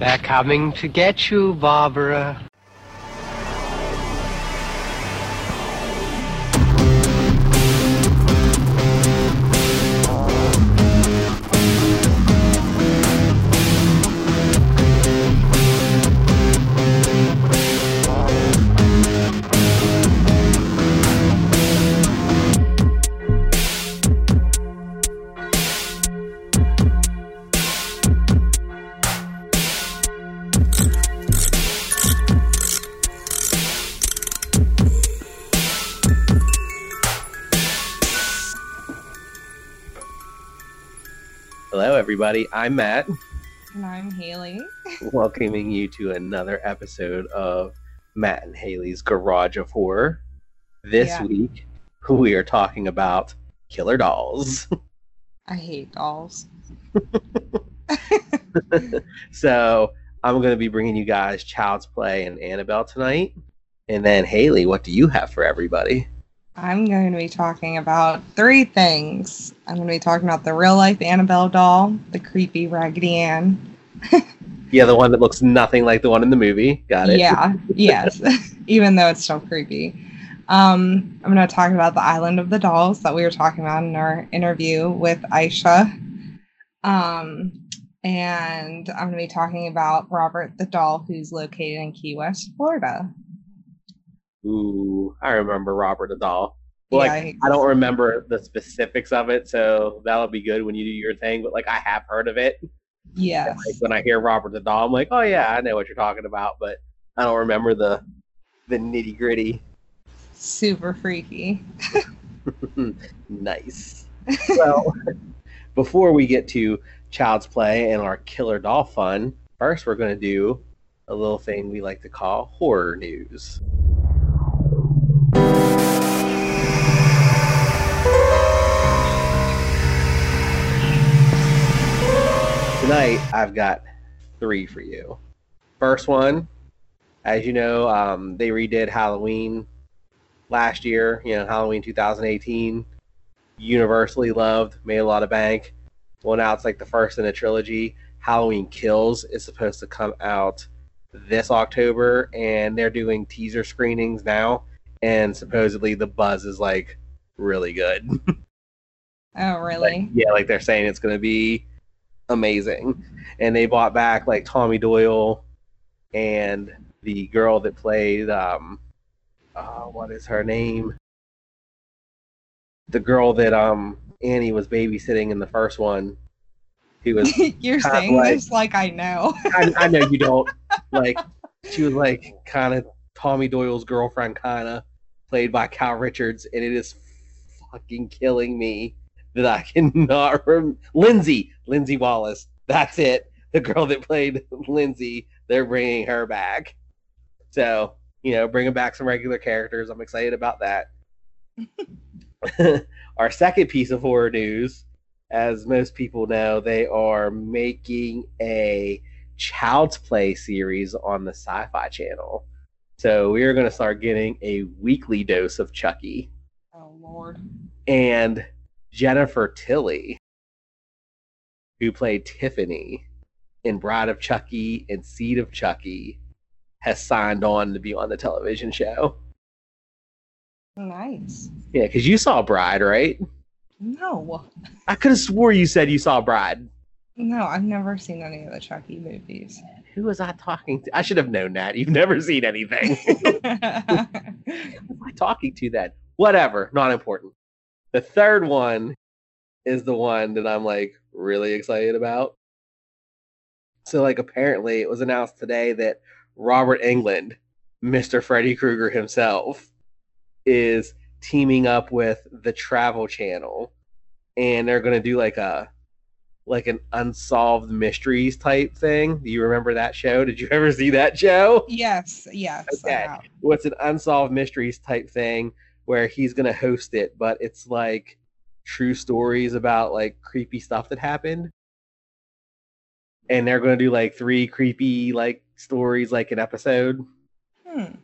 They're coming to get you, Barbara. Everybody. I'm Matt, And I'm Haley. welcoming you to another episode of Matt and Haley's Garage of Horror. This Yeah. week, we are talking about killer dolls. I hate dolls. so, I'm going to be bringing you guys Child's Play and Annabelle tonight. And then, Haley, what do you have for everybody? I'm going to be talking about three things. I'm going to be talking about the real life Annabelle doll, the creepy Raggedy Ann. Yeah, the one that looks nothing like the one in the movie. Got it? Yeah, yes, even though it's still creepy. Um, I'm going to talk about the Island of the Dolls that we were talking about in our interview with Aisha. Um, and I'm going to be talking about Robert the doll who's located in Key West, Florida. Ooh, I remember Robert the doll. Well, Yeah, like, I- I don't remember the specifics of it, so that'll be good when you do your thing. But like, I have heard of it. Yeah. Like when I hear Robert the doll, I'm like, oh yeah, I know what you're talking about, but I don't remember the the nitty gritty. Super freaky. nice. Well, before we get to Child's Play and our killer doll fun, first we're going to do a little thing we like to call horror news. Tonight, I've got three for you. First one, as you know, um, they redid Halloween last year, you know, Halloween 2018 universally loved, made a lot of bank. Well, now it's like the first in a trilogy. Halloween Kills is supposed to come out this October, and they're doing teaser screenings now. And supposedly the buzz is like really good. Oh, really? yeah, like they're saying it's going to be amazing. And they bought back like Tommy Doyle and the girl that played um, uh, what is her name? The girl that um Annie was babysitting in the first one. Who was You're saying like- this like I know. I, I know you don't like. She was like kind of Tommy Doyle's girlfriend, kind of played by Kyle Richards, and it is fucking killing me that I cannot rem. Lindsay, Lindsay Wallace. That's it. The girl that played Lindsay. They're bringing her back. So you know, bringing back some regular characters. I'm excited about that. Our second piece of horror news, as most people know, they are making a Child's Play series on the Sci Fi Channel. So we are going to start getting a weekly dose of Chucky. Oh Lord. And Jennifer Tilly, who played Tiffany in Bride of Chucky and Seed of Chucky, has signed on to be on the television show. Nice. Yeah, because you saw Bride, right? No. I could have swore you said you saw Bride. No, I've never seen any of the Chucky movies. Who was I talking to? I should have known that. You've never seen anything. Who am I talking to then? Whatever, not important. The third one is the one that I'm like really excited about. So, like, apparently, it was announced today that Robert Englund, Mr. Freddy Krueger himself, is teaming up with the Travel Channel, and they're going to do like a like an unsolved mysteries type thing. Do you remember that show? Did you ever see that show? yes, yes. Okay. What's an unsolved mysteries type thing where he's gonna host it, but it's like true stories about like creepy stuff that happened. And they're gonna do like three creepy like stories like an episode. Hmm.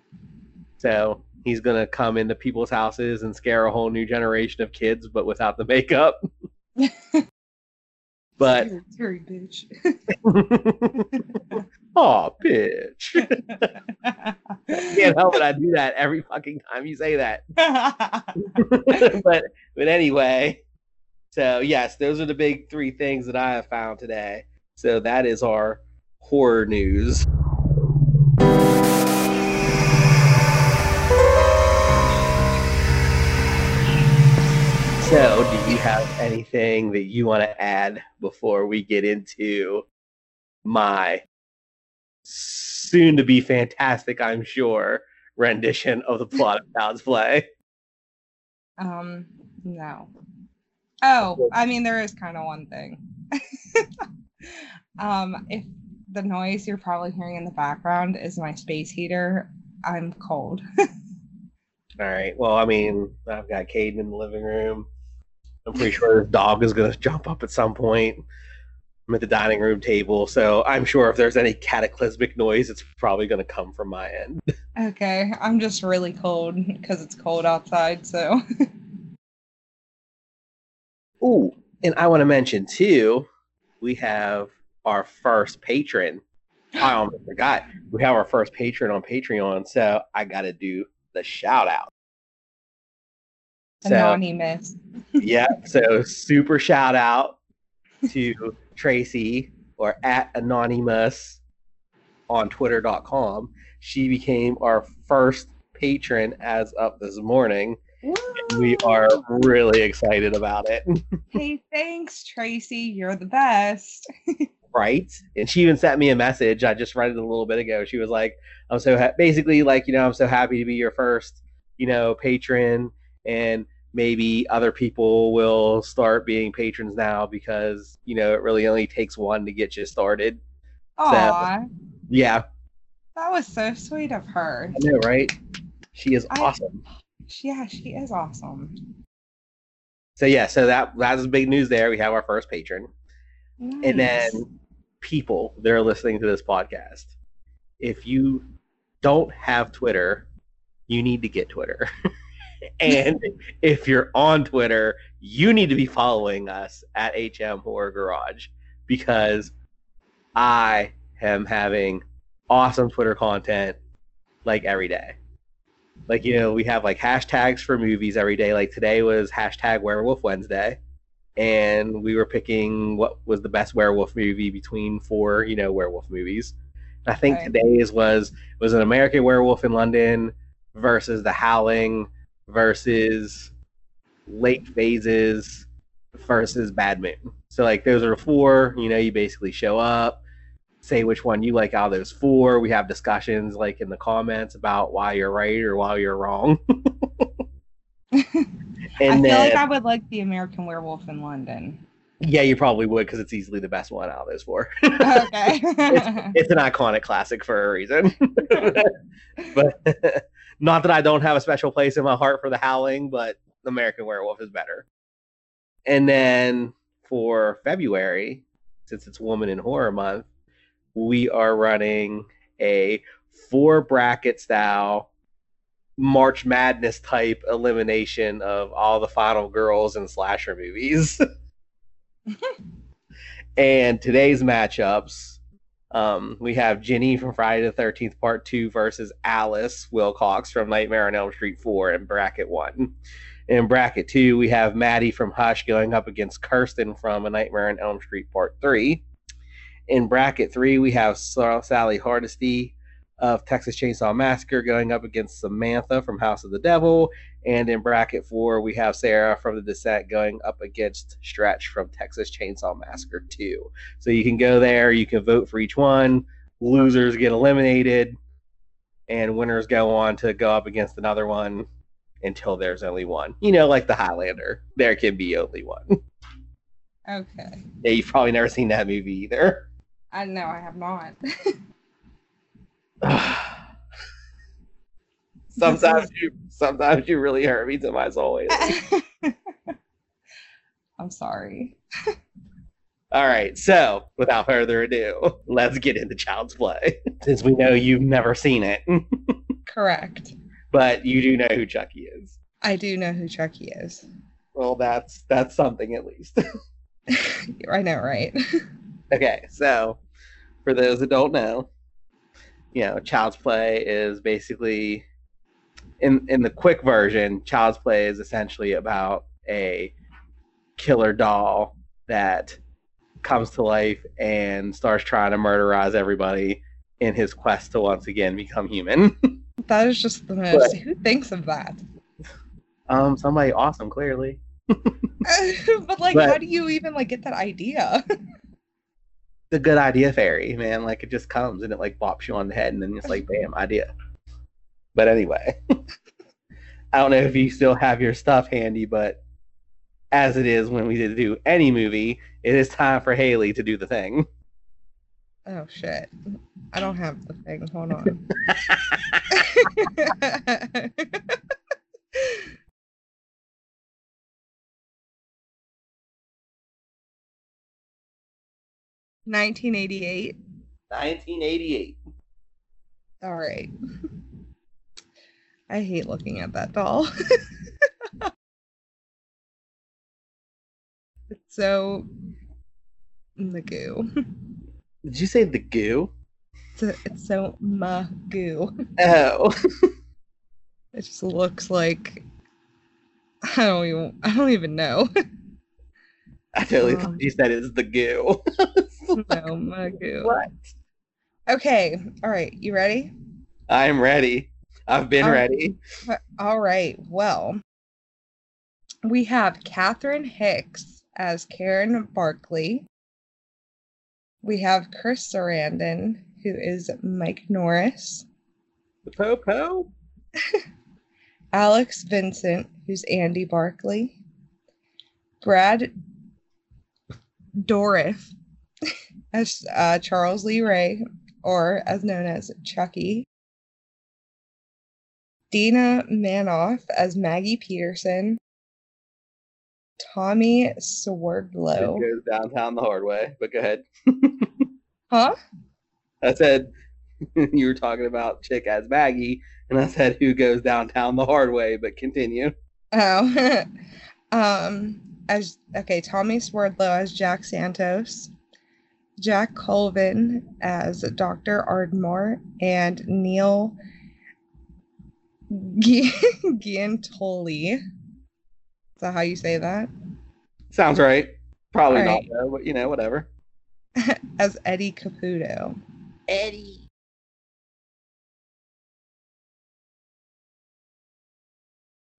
So he's gonna come into people's houses and scare a whole new generation of kids, but without the makeup. but Scary, bitch. Oh, bitch. Can't help it. I do that every fucking time you say that. but but anyway, so yes, those are the big three things that I have found today. So that is our horror news. So, do you have anything that you want to add before we get into my soon to be fantastic, I'm sure, rendition of the plot of Child's Play? um, no. Oh, I mean, there is kind of one thing. um, if the noise you're probably hearing in the background is my space heater, I'm cold. All right. Well, I mean, I've got Caden in the living room. I'm pretty sure his dog is going to jump up at some point. I'm at the dining room table, so I'm sure if there's any cataclysmic noise, it's probably going to come from my end. okay, I'm just really cold because it's cold outside, so. Ooh, and I want to mention too, we have our first patron. I almost forgot. We have our first patron on Patreon, so I got to do the shout out. Anonymous. yeah, so super shout out to Tracy or at Anonymous on twitter.com. She became our first patron as of this morning. We are really excited about it. hey, thanks, Tracy. You're the best. right? And she even sent me a message. I just read it a little bit ago. She was like, "I'm so ha- basically like you know I'm so happy to be your first you know patron, and maybe other people will start being patrons now because you know it really only takes one to get you started." Aww. So, yeah. That was so sweet of her. I know, right? She is I- awesome. Yeah, she is awesome. So yeah, so that that's big news there. We have our first patron. And then people that are listening to this podcast, if you don't have Twitter, you need to get Twitter. and if you're on Twitter, you need to be following us at HM Horror Garage because I am having awesome Twitter content like every day. Like, you know, we have like hashtags for movies every day. Like today was hashtag Werewolf Wednesday and we were picking what was the best werewolf movie between four, you know, werewolf movies. I think Okay. today's was was an American Werewolf in London versus The Howling versus Late Phases versus Bad Moon. So like those are four. You know, you basically show up, say which one you like out of those four. We have discussions like in the comments about why you're right or why you're wrong. I feel then like I would like the American Werewolf in London. yeah, you probably would because it's easily the best one out of those four. Okay. it's an iconic classic for a reason. but not that I don't have a special place in my heart for the Howling, but American Werewolf is better. And then for February, since it's Woman in Horror Month, we are running a four bracket style March Madness type elimination of all the final girls in slasher movies. and today's matchups, um, we have Ginny from Friday the Thirteenth Part Two versus Alice Wilcox from Nightmare on Elm Street Four in bracket one. In bracket two, we have Maddie from Hush going up against Kirsten from A Nightmare on Elm Street Part Three. In bracket three, we have Sally Hardesty of Texas Chainsaw Massacre going up against Samantha from House of the Devil. And in bracket four, we have Sarah from The Descent going up against Stretch from Texas Chainsaw Massacre 2. So you can go there, you can vote for each one. Losers get eliminated, and winners go on to go up against another one until there's only one. You know, like the Highlander, there can be only one. okay. yeah, you've probably never seen that movie either. I know I have not. sometimes you, sometimes you really hurt me to my soul. I'm sorry. All right, so without further ado, let's get into Child's Play. Since we know you've never seen it, Correct. but you do know who Chucky is. I do know who Chucky is. Well, that's that's something at least. I know, right? okay, so for those that don't know, you know, Child's Play is basically in in the quick version, Child's Play is essentially about a killer doll that comes to life and starts trying to murderize everybody in his quest to once again become human. That is just the most. Who thinks of that? um, somebody awesome, clearly. but like, But- how do you even like get that idea? The good idea fairy, man. Like it just comes and it like bops you on the head and then it's like bam, idea. But anyway. I don't know if you still have your stuff handy, but as it is when we did do any movie, it is time for Haley to do the thing. oh shit! I don't have the thing. Hold on. Nineteen eighty-eight. 1988. All right. I hate looking at that doll. it's so magoo. Did you say the goo? It's, a, it's so magoo. Oh. It just looks like I don't even I don't even know. I totally Um. thought you said it's the goo. no magoo. what? Okay, all right, you ready? I'm ready. I've been Um, ready. All right. Well, we have Catherine Hicks as Karen Barkley. We have Chris Sarandon, who is Mike Norris. The Popo? Alex Vincent, who's Andy Barkley. Brad Dourif as uh, Charles Lee Ray, or as known as Chucky. Dina Manoff as Maggie Peterson. Tommy Swerdlow. It goes downtown the hard way, but go ahead. Huh? I said you were talking about chick as Maggie, and I said who goes downtown the hard way, but continue. Oh. um as okay, Tommy Swerdlow as Jack Santos. Jack Colvin as Dr. Ardmore and Neil Giuntoli. Is that how you say that? Sounds right. Probably All not though, but you know, whatever. As Eddie Caputo. Eddie.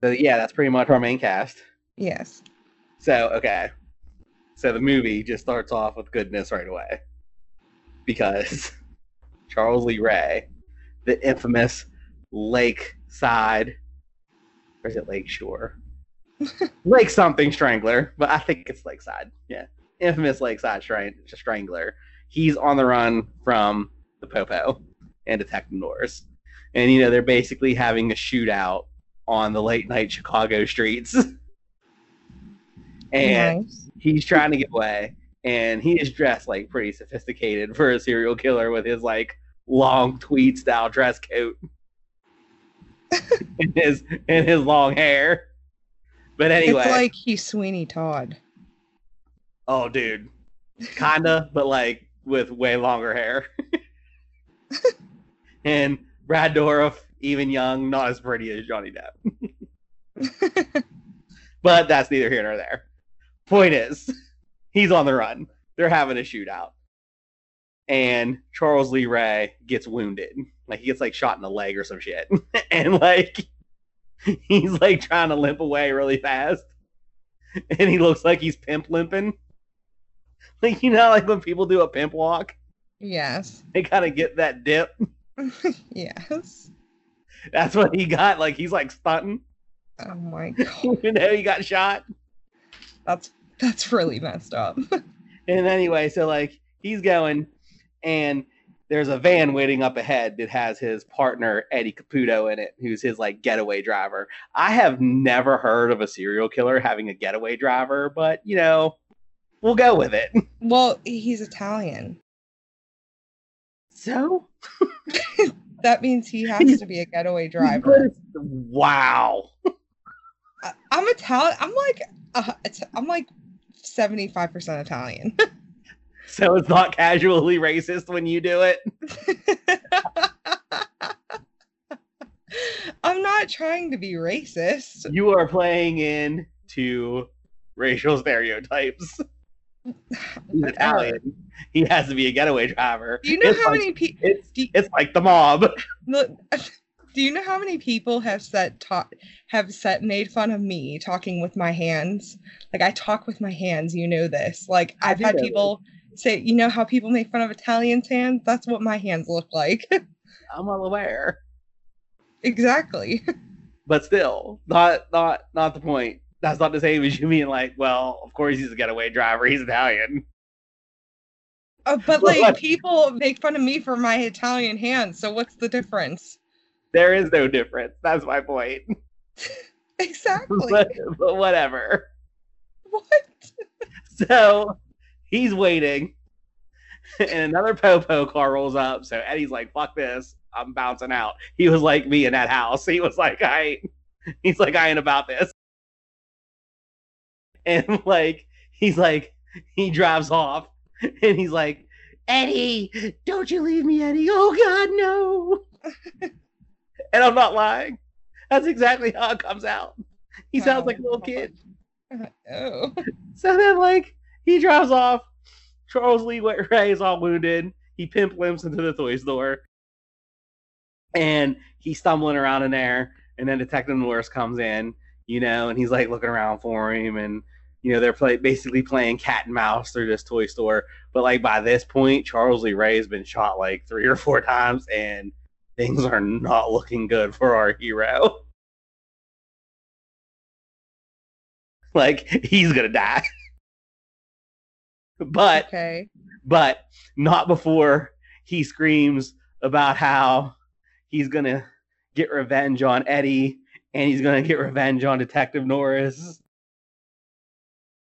So yeah, that's pretty much our main cast. Yes. So okay, so the movie just starts off with goodness right away because Charles Lee Ray, the infamous Lakeside, or is it lake shore? Lake something Strangler, but I think it's Lakeside. Yeah, infamous Lakeside Strang- Strangler. He's on the run from the Popo and Detective Norris, and you know they're basically having a shootout on the late night Chicago streets. and nice. he's trying to get away and he is dressed like pretty sophisticated for a serial killer with his like long tweed style dress coat and his in his long hair but anyway It's like he's Sweeney Todd. oh dude kinda but like with way longer hair and brad Dourif, even young not as pretty as johnny depp but that's neither here nor there. Point is, he's on the run. They're having a shootout. And Charles Lee Ray gets wounded. Like he gets like shot in the leg or some shit. and like he's like trying to limp away really fast. And he looks like he's pimp limping. Like you know, like when people do a pimp walk, yes. they kind of get that dip. yes. That's what he got. Like he's like stunting. Oh my god. you know, he got shot. That's that's really messed up. And anyway, so like he's going, and there's a van waiting up ahead that has his partner Eddie Caputo in it, who's his like getaway driver. I have never heard of a serial killer having a getaway driver, but you know, we'll go with it. well, he's Italian. So That means he has to be a getaway driver. Wow. I- I'm Italian. I'm like, uh, I'm like 75% Italian. So it's not casually racist when you do it. I'm not trying to be racist. You are playing into racial stereotypes. He's Italian. He has to be a getaway driver. Do you know It's how like- many people? It's it's like the mob. Look, do you know how many people have said ta- have said made fun of me talking with my hands? Like I talk with my hands, you know this. Like I've had people say, you know how people make fun of Italians' hands? That's what my hands look like. I'm well aware, exactly. but still, not not not the point. That's not the same as you being like, well, of course he's a getaway driver. He's Italian. Uh, but like people make fun of me for my Italian hands. So what's the difference? There is no difference. That's my point. Exactly. but, but whatever. what? So he's waiting, and another Popo car rolls up. So Eddie's like, "Fuck this! I'm bouncing out." He was like me in that house. He was like, "I," ain't, he's like, "I ain't about this." And like, he's like, he drives off, and he's like, "Eddie, don't you leave me, Eddie! Oh God, no!" and I'm not lying. That's exactly how it comes out. He sounds like a little kid. Oh. So then, like, he drives off. Charles Lee Ray is all wounded. He pimp limps into the toy store. And he's stumbling around in there. And then Detective Norris comes in, you know, and he's like looking around for him. And, you know, they're play- basically playing cat and mouse through this toy store. But, like, by this point, Charles Lee Ray has been shot like three or four times. And things are not looking good for our hero. Like, he's going to die. but Okay. but not before he screams about how he's gonna get revenge on Eddie and he's gonna get revenge on Detective Norris.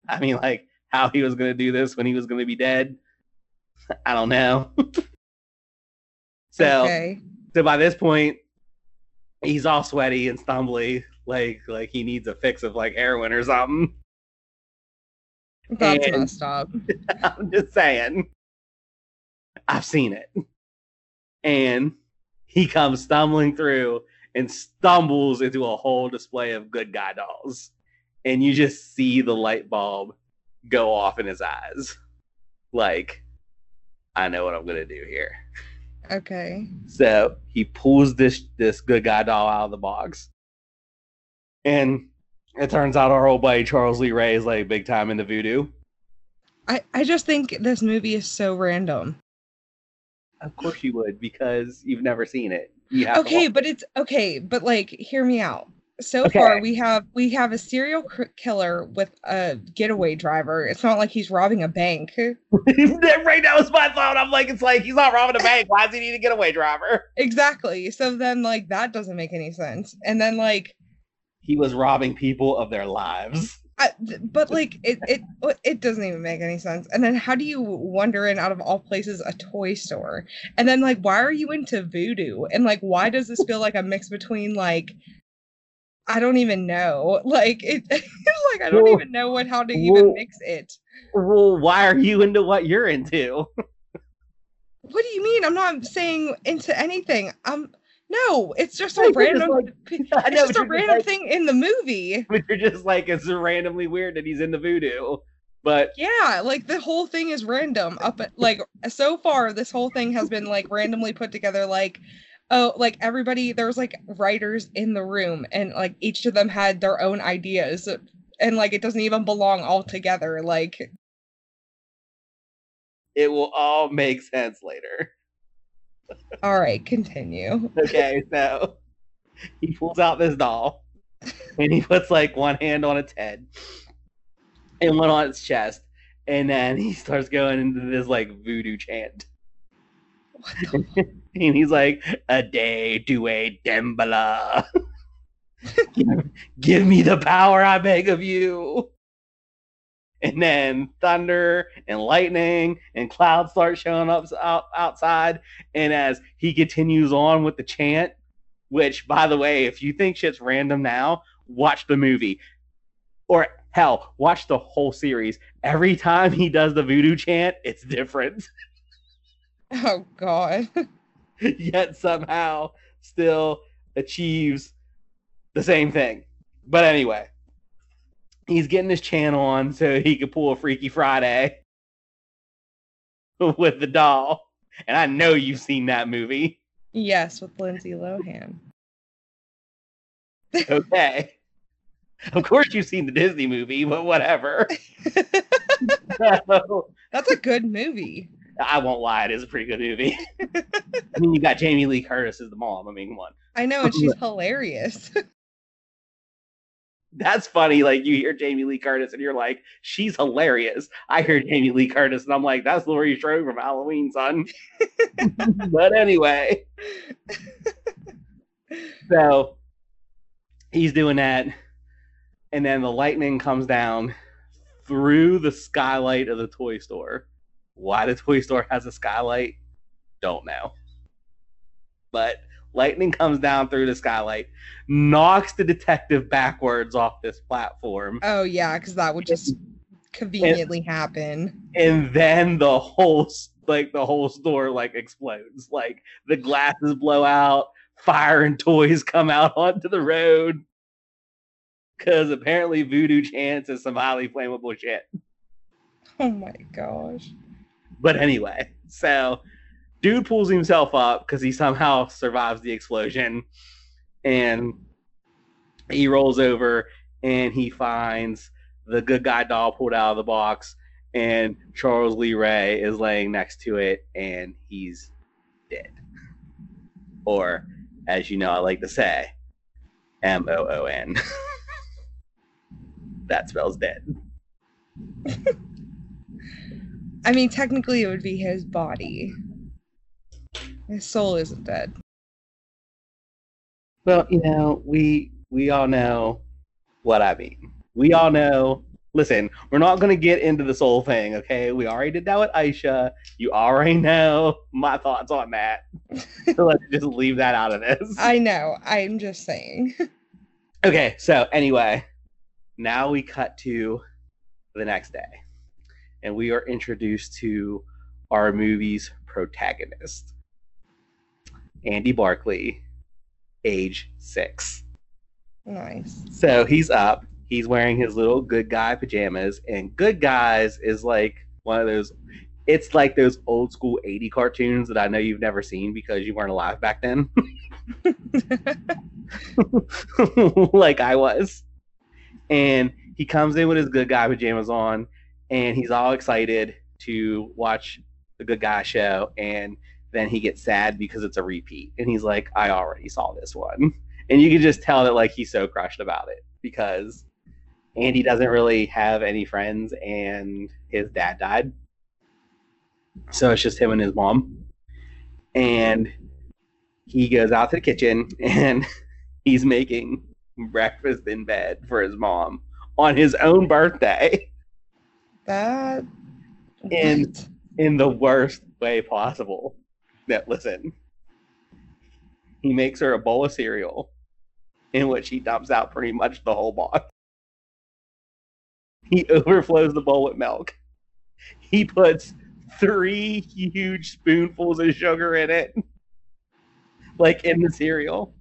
I mean, like how he was gonna do this when he was gonna be dead. I don't know. so okay. so by this point, he's all sweaty and stumbly, like like he needs a fix of like heroin or something. That's and- messed up. I'm just saying. I've seen it. And he comes stumbling through and stumbles into a whole display of good guy dolls. And you just see the light bulb go off in his eyes. Like, I know what I'm gonna do here. Okay. So he pulls this this good guy doll out of the box. And it turns out our old buddy Charles Lee Ray is like big time into voodoo. I, I just think this movie is so random. Of course you would, because you've never seen it. You have Okay, but it's okay, but like hear me out. So Okay. far we have we have a serial cr- killer with a getaway driver. It's not like he's robbing a bank. right now is my thought. I'm like, it's like he's not robbing a bank. Why does he need a getaway driver? Exactly. So then like that doesn't make any sense. And then like He was robbing people of their lives. I, but like it it it doesn't even make any sense. And then how do you wander in out of all places a toy store? And then like why are you into voodoo? And like why does this feel like a mix between like I don't even know. Like it like I don't Well- even know what how to even well- mix it. Well, why are you into what you're into? What do you mean? I'm not saying into anything. Um no, it's just a random like- it's know, just a just random like- thing in the movie. But you're just like, it's randomly weird that he's in the voodoo. But Yeah, like the whole thing is random. Up at, like so far, this whole thing has been like randomly put together. Like, oh, like everybody there was like writers in the room, and like each of them had their own ideas, and like it doesn't even belong all together. Like, it will all make sense later. All right, continue. Okay, so he pulls out this doll and he puts like one hand on its head and one on its chest, and then he starts going into this like voodoo chant. And he's like, a day to a Damballa. give, give me the power, I beg of you. And then thunder and lightning and clouds start showing up out, outside. And as he continues on with the chant, which, by the way, if you think shit's random now, watch the movie. Or hell, watch the whole series. Every time he does the voodoo chant, it's different. Oh God. yet somehow still achieves the same thing. But anyway, he's getting his channel on so he could pull a Freaky Friday with the doll. And I know you've seen that movie. Yes, with Lindsay Lohan. Okay. of course you've seen the Disney movie, but whatever. So, That's a good movie. I won't lie, it is a pretty good movie. I mean, you got Jamie Lee Curtis as the mom. I mean, come on. I know, and she's hilarious. That's funny. Like you hear Jamie Lee Curtis and you're like, she's hilarious. I hear Jamie Lee Curtis and I'm like, that's Laurie Strode from Halloween, son. but anyway, so he's doing that, and then the lightning comes down through the skylight of the toy store. Why the toy store has a skylight, don't know. But lightning comes down through the skylight, knocks the detective backwards off this platform, oh yeah, because that would just conveniently happen. and then the whole like the whole store like explodes. Like the glasses blow out, fire and toys come out onto the road. Cause apparently voodoo chants is some highly flammable shit. Oh my gosh. But anyway, so dude pulls himself up because he somehow survives the explosion, and he rolls over and he finds the good guy doll pulled out of the box, and Charles Lee Ray is laying next to it, and he's dead. Or, as you know, I like to say, M O O N. That spells dead. I mean, technically, it would be his body. His soul isn't dead. Well, you know, we we all know what I mean. We all know. Listen, we're not going to get into the soul thing, okay? We already did that with Aisha. You already know my thoughts on that. so let's just leave that out of this. I know. I'm just saying. Okay, so anyway, now we cut to the next day, and we are introduced to our movie's protagonist, Andy Barkley, age six. nice. So he's up. He's wearing his little good guy pajamas, and Good Guys is like one of those. It's like those old school 80 cartoons that I know you've never seen because you weren't alive back then. like I was. And he comes in with his good guy pajamas on, and he's all excited to watch the good guy show. And then he gets sad because it's a repeat. And he's like, I already saw this one. And you can just tell that like he's so crushed about it because Andy doesn't really have any friends and his dad died. So it's just him and his mom. And he goes out to the kitchen and he's making breakfast in bed for his mom on his own birthday That. What? in the worst way possible. That listen, he makes her a bowl of cereal in which he dumps out pretty much the whole box. He overflows the bowl with milk. He puts three huge spoonfuls of sugar in it, like in the cereal.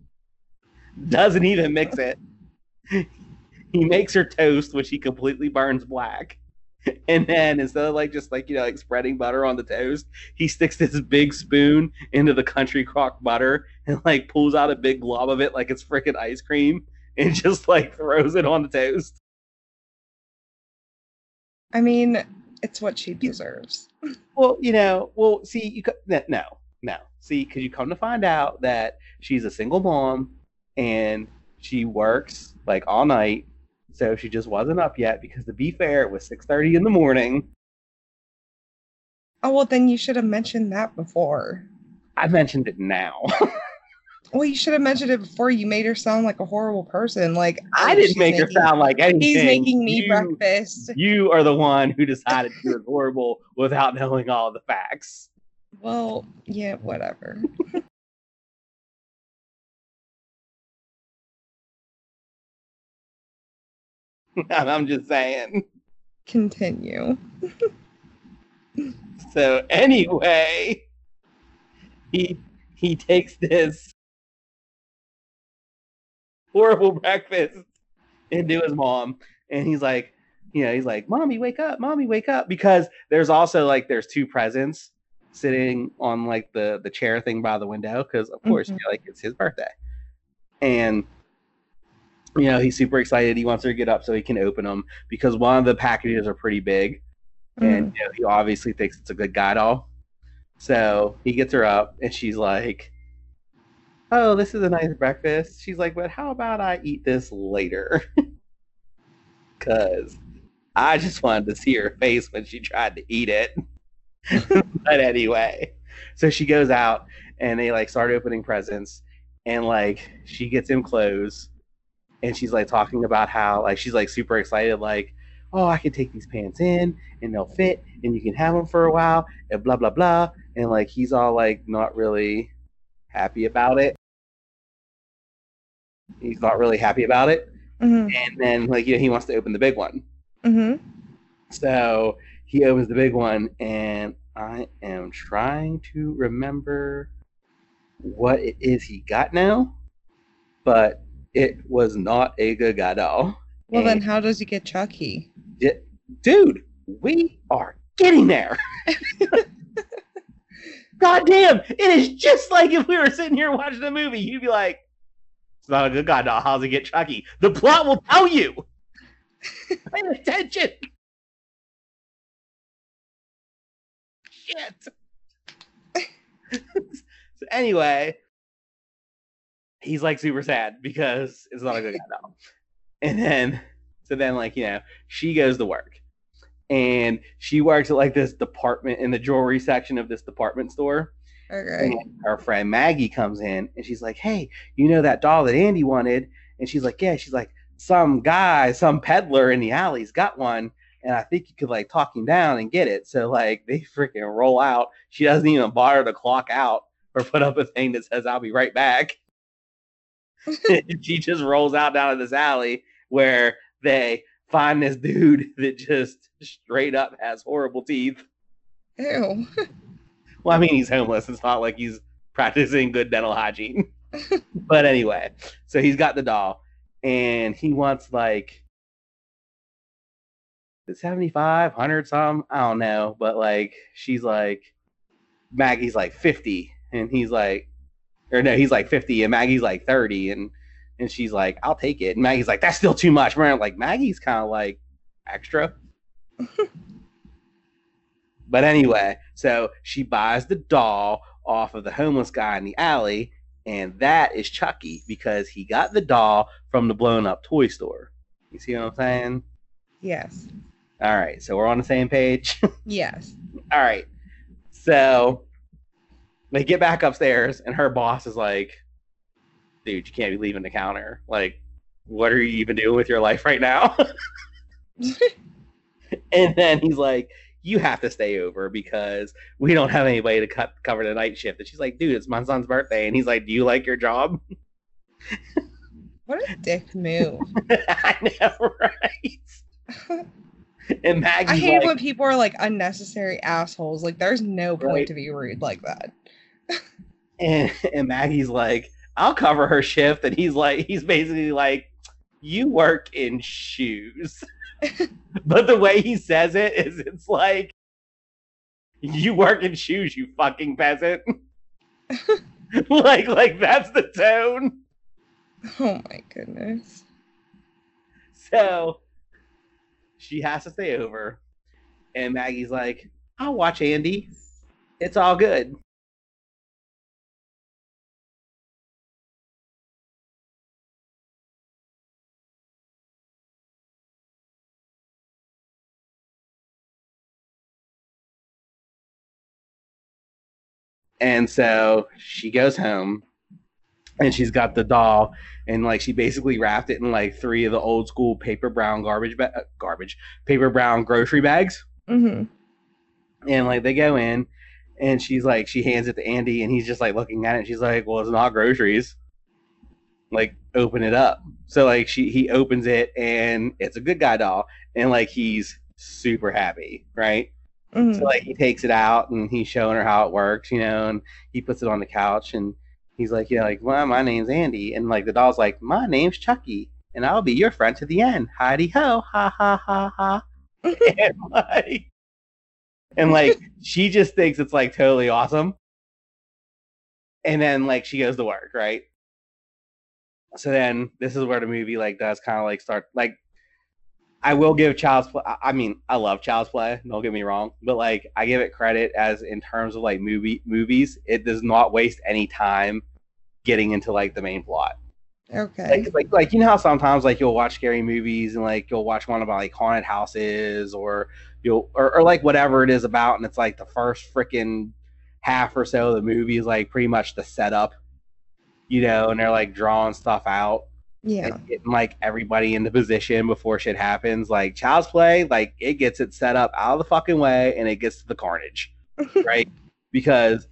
Doesn't even mix it. He makes her toast, which he completely burns black. And then instead of like just like you know like spreading butter on the toast, he sticks this big spoon into the country crock butter and like pulls out a big glob of it like it's freaking ice cream and just like throws it on the toast. I mean, it's what she deserves. Well, you know, well, see, you no, no. See, because you come to find out that she's a single mom and she works like all night, so she just wasn't up yet. Because to be fair, it was six thirty in the morning. Oh well, then you should have mentioned that before. I mentioned it now. Well, you should have mentioned it before. You made her sound like a horrible person. Like I oh, didn't make her sound like anything. He's making me You- breakfast. You are the one who decided she was horrible without knowing all the facts. Well, yeah, whatever. I'm just saying. Continue. So anyway, he he takes this horrible breakfast into his mom, and he's like, you know, he's like, "Mommy, wake up! Mommy, wake up!" Because there's also like there's two presents sitting on like the the chair thing by the window because of course Mhm. you know, like it's his birthday, and you know he's super excited. He wants her to get up so he can open them because one of the packages are pretty big, and mm-hmm. you know, he obviously thinks it's a good guy doll. So he gets her up, and she's like, "Oh, this is a nice breakfast." She's like, "But how about I eat this later?" Cause I just wanted to see her face when she tried to eat it. but anyway, so she goes out, and they like start opening presents, and like she gets him clothes, and she's like talking about how like she's like super excited, like, "Oh, I can take these pants in, and they'll fit, and you can have them for a while, and blah blah blah." And like he's all like not really happy about it. He's not really happy about it. Mhm. And then like you know, he wants to open the big one. Mhm. So he opens the big one, and I am trying to remember what it is he got now, but it was not a good guy doll. Well, then how does he get Chucky? D- dude, we are getting there. God damn, it is just like if we were sitting here watching a movie. You'd be like, it's not a good guy doll. How's it get Chucky? The plot will tell you. Pay attention. Shit. so anyway, he's like super sad because it's not a good guy. And then, so then, like, you know, she goes to work and she works at like this department in the jewelry section of this department store. Okay. And our friend Maggie comes in and she's like, Hey, you know that doll that Andy wanted? And she's like, Yeah, she's like, some guy, some peddler in the alley's got one. And I think you could like talk him down and get it. So like they freaking roll out. She doesn't even bother to clock out or put up a thing that says I'll be right back. she just rolls out down in this alley where they find this dude that just straight up has horrible teeth. Ew. Well, I mean, he's homeless. It's not like he's practicing good dental hygiene. but anyway, so he's got the doll and he wants like the 75, 100 some. I don't know. But like, she's like, Maggie's like 50 and he's like, or no, he's like 50 and Maggie's like 30 and and she's like, I'll take it. And Maggie's like, that's still too much. Man, like Maggie's kind of like extra. but anyway, so she buys the doll off of the homeless guy in the alley, and that is Chucky because he got the doll from the blown up toy store. You see what I'm saying? Yes. All right, so we're on the same page. Yes. All right. So they get back upstairs, and her boss is like, dude, you can't be leaving the counter. Like, what are you even doing with your life right now? and then he's like, you have to stay over because we don't have anybody to cut cover the night shift. And she's like, dude, it's my son's birthday. And he's like, do you like your job? What a dick move. I know, right? And Maggie's I hate like, when people are like unnecessary assholes. Like, there's no point Right. to be rude like that. And, and Maggie's like, I'll cover her shift. And he's like, he's basically like, you work in shoes. but the way he says it is, it's like, you work in shoes, you fucking peasant. like, like that's the tone. Oh my goodness. So she has to stay over. And Maggie's like, I'll watch Andy. It's all good. And so she goes home and she's got the doll and like she basically wrapped it in like three of the old school paper brown garbage ba- uh, garbage paper brown grocery bags. Mm-hmm. and like they go in and she's like she hands it to Andy and he's just like looking at it and she's like well it's not groceries. Like open it up. So like she he opens it and it's a good guy doll and like he's super happy right Mm-hmm. so like he takes it out and he's showing her how it works, you know, and he puts it on the couch and he's like, you know, like, well, my name's Andy, and like the doll's like, my name's Chucky, and I'll be your friend to the end. Heidi ho, ha ha ha ha. and like, and like she just thinks it's like totally awesome. And then like she goes to work, right? So then this is where the movie like does kind of like start like I will give Child's Play. I mean, I love Child's Play. Don't get me wrong, but like I give it credit as in terms of like movie movies, it does not waste any time getting into like the main plot. Okay. Like, like, like you know how sometimes like you'll watch scary movies and like you'll watch one about like haunted houses or you'll or, or like whatever it is about, and it's like the first freaking half or so of the movie is like pretty much the setup, you know, and they're like drawing stuff out yeah. getting like everybody into position before shit happens. Like Child's Play, like it gets it set up out of the fucking way and it gets to the carnage, right? Because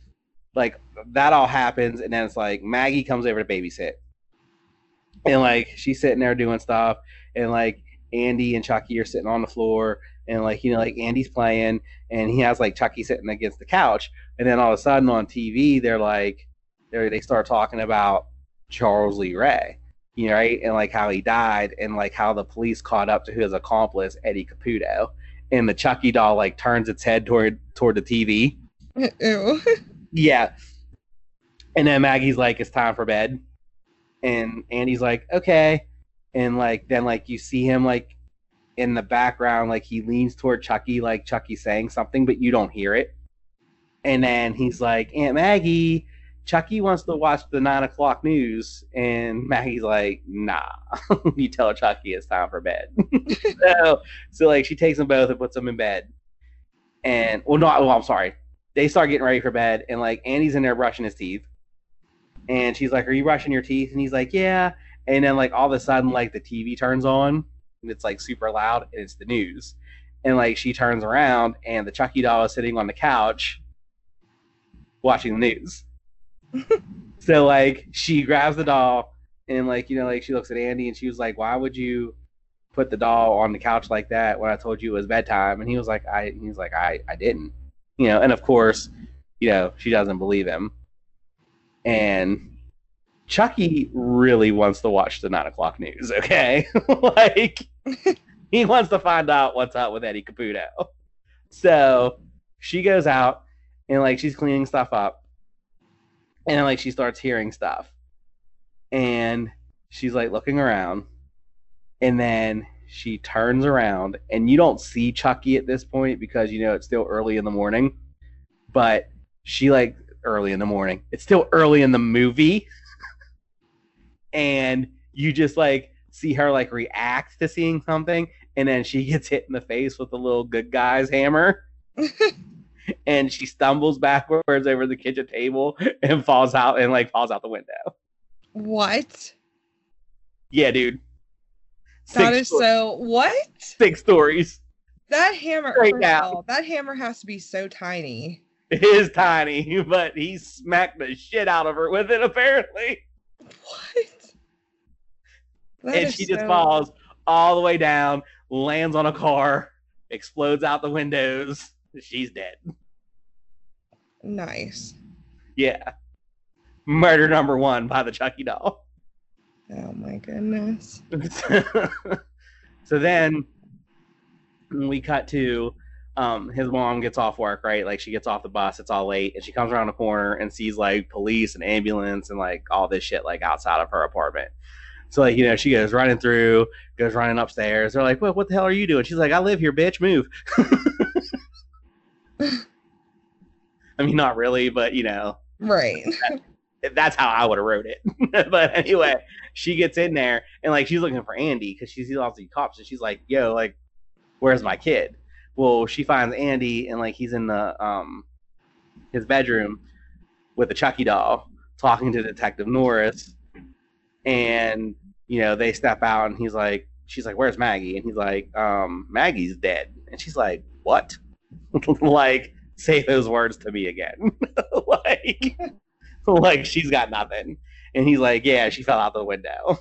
like that all happens and then it's like Maggie comes over to babysit, and like she's sitting there doing stuff, and like Andy and Chucky are sitting on the floor, and like you know like Andy's playing, and he has like Chucky sitting against the couch, and then all of a sudden on TV they're like they they start talking about Charles Lee Ray you know, right? And like how he died and like how the police caught up to his accomplice, Eddie Caputo. And the Chucky doll like turns its head toward toward the TV. Ew. Yeah. And then Maggie's like, it's time for bed. And Andy's like, okay. And like then like you see him like in the background, like he leans toward Chucky, like Chucky's saying something, but you don't hear it. And then he's like, Aunt Maggie, Chucky wants to watch the nine o'clock news, and Maggie's like, "Nah, you tell Chucky it's time for bed." so, so like she takes them both and puts them in bed, and well, no, well, I'm sorry. They start getting ready for bed, and like Andy's in there brushing his teeth, and she's like, "Are you brushing your teeth?" And he's like, "Yeah." And then like all of a sudden, like the TV turns on, and it's like super loud, and it's the news, and like she turns around, and the Chucky doll is sitting on the couch, watching the news so like she grabs the doll and like you know like she looks at Andy and she was like, "Why would you put the doll on the couch like that when I told you it was bedtime?" And he was like, "I," he was like, "I, I didn't," you know. And of course, you know, she doesn't believe him. And Chucky really wants to watch the nine o'clock news. Okay, like he wants to find out what's up with Eddie Caputo. So she goes out and like she's cleaning stuff up and like she starts hearing stuff. And she's like looking around. And then she turns around. And you don't see chucky at this point because you know it's still early in the morning. But she like early in the morning. It's still early in the movie. And you just like see her like react to seeing something. And then she gets hit in the face with the little good guy's hammer and she stumbles backwards over the kitchen table and falls out and like falls out the window. What? Yeah, dude. That Six is sto- so. What? six stories. That hammer. Down. of all, that hammer has to be so tiny. It is tiny, but he smacked the shit out of her with it apparently. What? That and she just falls all the way down, lands on a car, explodes out the windows. She's dead. Nice. Yeah. Murder number one by the Chucky doll. Oh my goodness. so then we cut to um, his mom gets off work, right? Like she gets off the bus, it's all late, and she comes around the corner and sees like police and ambulance and like all this shit like outside of her apartment. So like you know she goes running through, goes running upstairs. They're like, "What? What the hell are you doing?" She's like, "I live here, bitch. Move." I mean, not really, but you know, Right. that's how I would have wrote it. but anyway, she gets in there and like she's looking for Andy because she sees all these cops and she's like, "Yo, like, where's my kid?" Well, she finds Andy and like he's in the um his bedroom with a Chucky doll talking to Detective Norris, and you know they step out and he's like, she's like, "Where's Maggie?" And he's like, um, "Maggie's dead," and she's like, "What?" like, say those words to me again, like like she's got nothing. And he's like, yeah, she fell out the window.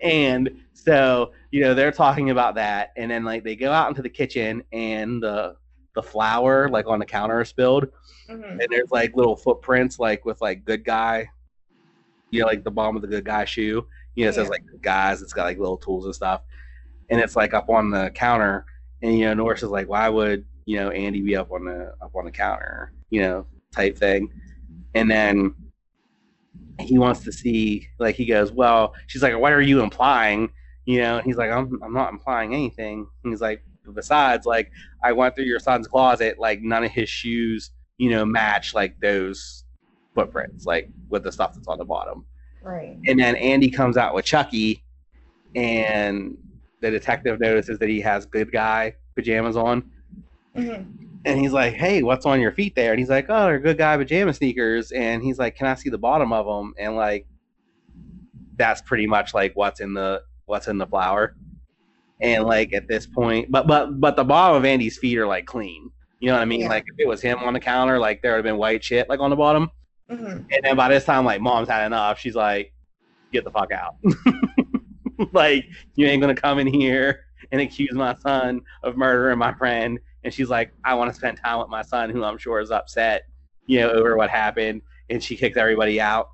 And so, you know, they're talking about that, and then like they go out into the kitchen, and the the flour like on the counter is spilled, Mhm. and there's like little footprints like with like good guy, you know, like the bottom of the good guy shoe. You know, it says like guys. It's got like little tools and stuff, and it's like up on the counter. And you know, Norris is like, why would you know Andy be up on the up on the counter? You know, type thing. And then he wants to see, like, he goes, well, she's like, what are you implying? You know, and he's like, I'm I'm not implying anything. And he's like, besides, like, I went through your son's closet, like, none of his shoes, you know, match like those footprints, like with the stuff that's on the bottom. Right. And then Andy comes out with Chucky, and the detective notices that he has good guy pajamas on. Mhm. And he's like, "Hey, what's on your feet there?" And he's like, "Oh, they're good guy pajama sneakers." And he's like, "Can I see the bottom of them?" And like, that's pretty much like what's in the what's in the flour. And like at this point, but but but the bottom of Andy's feet are like clean. You know what I mean? Yeah. Like if it was him on the counter, like there would have been white shit like on the bottom. Mhm. And then by this time, like mom's had enough. She's like, "Get the fuck out!" like you ain't gonna come in here and accuse my son of murdering my friend. And she's like, "I want to spend time with my son, who I'm sure is upset, you know, over what happened." And she kicks everybody out.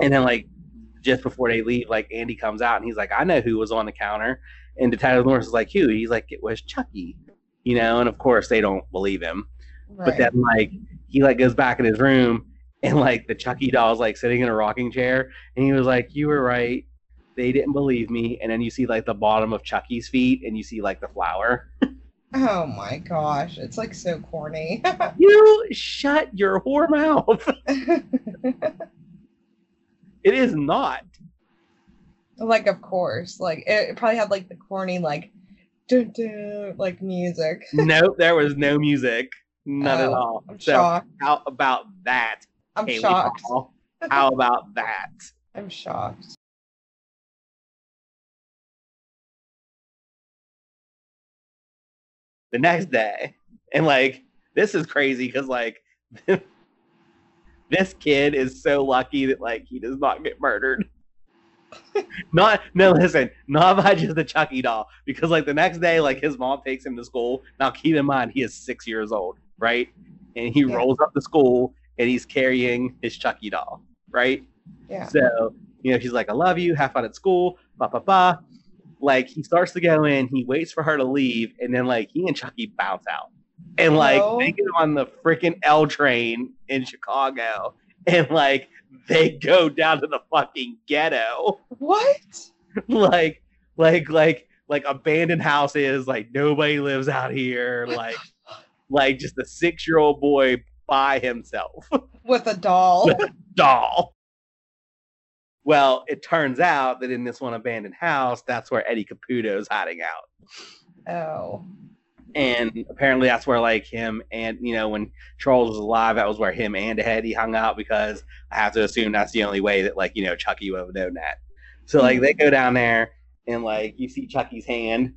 And then like just before they leave, like Andy comes out and he's like, "I know who was on the counter." And Detective Norris is like, "Who?" He's like, "It was Chucky." You know, and of course they don't believe him. But then like he like goes back in his room and like the Chucky doll's like sitting in a rocking chair and he was like, You were right. They didn't believe me. And then you see like the bottom of Chucky's feet and you see like the flour. Oh my gosh, it's like so corny. You shut your whore mouth. It is not. like of course, like it, probably had like the corny like dun, dun, like music. nope, there was no music. None at Oh, all. I'm so shocked. how about that? I'm Haley shocked. Paul? How about that? I'm shocked. The next day. And like this is crazy because like this kid is so lucky that like he does not get murdered. not no listen, not by just the Chucky doll. Because like the next day, like his mom takes him to school. Now keep in mind he is six years old, right? And he Yeah. rolls up to school and he's carrying his Chucky doll, right? Yeah. So, you know, she's like, I love you, have fun at school, ba ba ba. Like he starts to go in, he waits for her to leave, and then like he and Chucky bounce out. And like No. they get on the freaking L train in Chicago and like they go down to the fucking ghetto. What? like like like like abandoned houses, like nobody lives out here, like like just a six year old boy by himself. With a doll? doll. Well, it turns out that in this one abandoned house, that's where Eddie Caputo's hiding out. oh. And apparently that's where like him and you know, when Charles was alive, that was where him and Eddie hung out because I have to assume that's the only way that like, you know, Chucky would have known that. So like they go down there and like you see Chucky's hand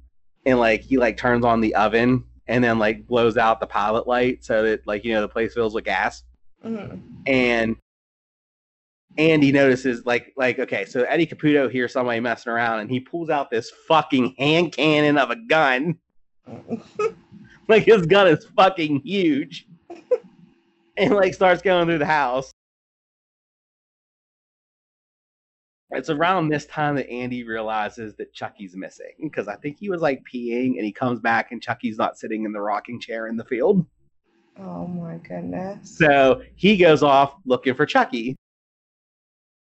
and like he like turns on the oven and then like blows out the pilot light so that like you know the place fills with gas Mhm. and Andy notices like like okay, so Eddie Caputo hears somebody messing around and he pulls out this fucking hand cannon of a gun. Like his gun is fucking huge. and like starts going through the house. It's around this time that Andy realizes that Chucky's missing because I think he was like peeing and he comes back and Chucky's not sitting in the rocking chair in the field. Oh my goodness. So he goes off looking for Chucky.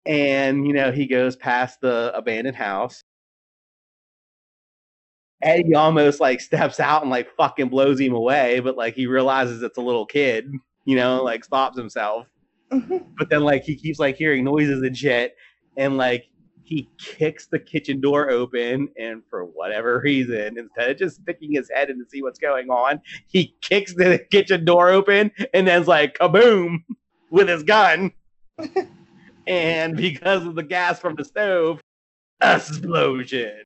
And, you know, he goes past the abandoned house. Eddie almost like steps out and like fucking blows him away, but like he realizes it's a little kid, you know, like stops himself. Mm-hmm. But then like he keeps like hearing noises and shit. And like he kicks the kitchen door open and for whatever reason, instead of just sticking his head in to see what's going on, he kicks the kitchen door open and then's like kaboom with his gun. and because of the gas from the stove, explosion.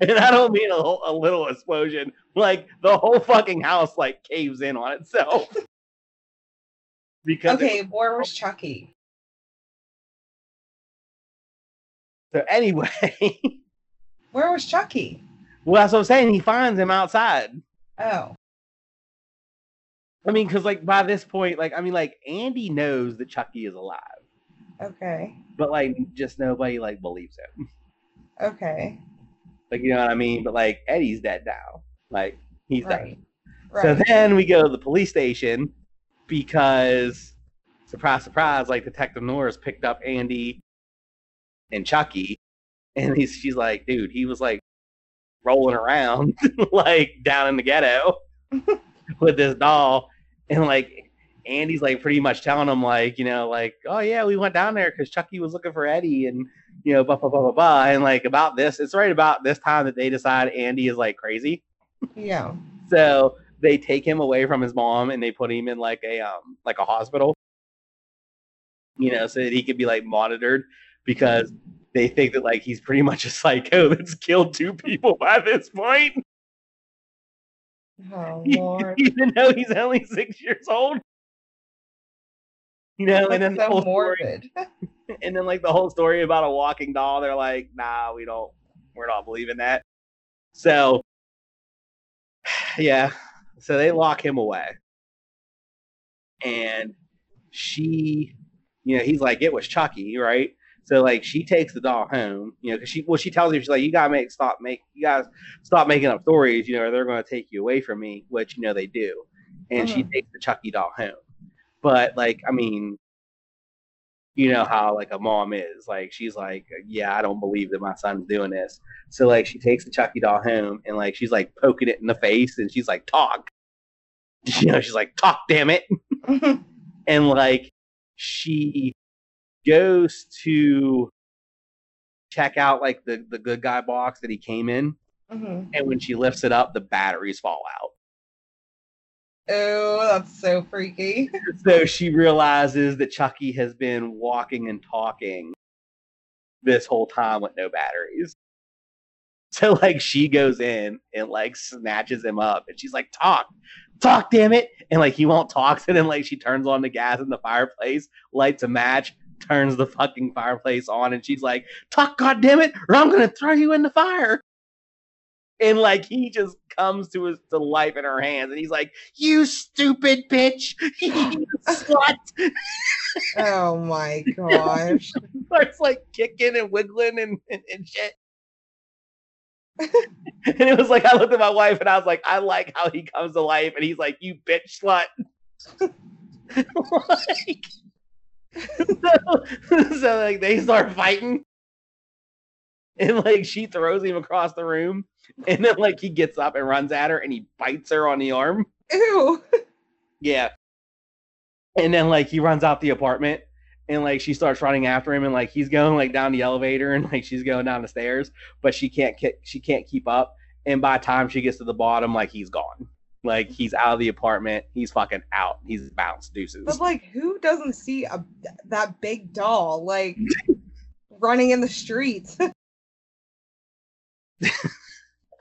And I don't mean a, whole- a little explosion. Like the whole fucking house like caves in on itself. because it okay, where was Chucky? So anyway, Where was Chucky? well, that's what I'm saying. He finds him outside. Oh. I mean, because like by this point, like I mean, like Andy knows that Chucky is alive, Okay. but like just nobody like believes him. Okay. Like you know what I mean? But like Eddie's dead now. Like he's dead. Right. So then we go to the police station because surprise, surprise, like Detective Norris picked up Andy and Chucky, and he's she's like, dude, he was like rolling around like down in the ghetto with this doll, and like Andy's like pretty much telling him like, you know, like, oh yeah, we went down there because Chucky was looking for Eddie, and you know, blah blah blah blah blah, and like about this, it's right about this time that they decide Andy is like crazy. yeah. So they take him away from his mom and they put him in like a um like a hospital. You know, so that he could be like monitored because they think that like he's pretty much a psycho that's killed two people by this point, Oh Lord. even though he's only six years old. You know, and then the so whole story, and then like the whole story about a walking doll, they're like, nah, we don't, we're not believing that. So, yeah, so they lock him away, and she, you know, he's like, it was Chucky, right? So like she takes the doll home, you know, because she, well, she tells him she's like, you gotta make stop make, you guys stop making up stories, you know, or they're gonna take you away from me, which you know they do, and she Mhm. takes the Chucky doll home, but like, I mean, you know how like a mom is like she's like yeah i don't believe that my son's doing this. So like she takes the chucky doll home and like she's like poking it in the face and she's like talk. You know she's like talk damn it. And like she goes to check out like the the good guy box that he came in Mhm. and when she lifts it up the batteries fall out Oh, that's so freaky. so she realizes that Chucky has been walking and talking this whole time with no batteries. So like she goes in and like snatches him up and she's like, talk, talk, damn it. And like he won't talk. So then like she turns on the gas in the fireplace, lights a match, turns the fucking fireplace on, and she's like, talk, god damn it, or I'm gonna throw you in the fire. And like he just comes to his to life in her hands, and he's like, "You stupid bitch, you slut!" Oh my gosh. Starts like kicking and wiggling and, and, and shit. and it was like I looked at my wife and I was like, I like how he comes to life, and he's like, "You bitch slut." like, so, so like they start fighting, and like she throws him across the room, and then like he gets up and runs at her, and he bites her on the arm. Ew. Yeah. And then like he runs out the apartment and like she starts running after him and like he's going like down the elevator and like she's going down the stairs, but she can't ki- she can't keep up. And by the time she gets to the bottom, like he's gone. Like he's out of the apartment. He's fucking out. He's bounced deuces. But like, who doesn't see a that big doll like running in the streets?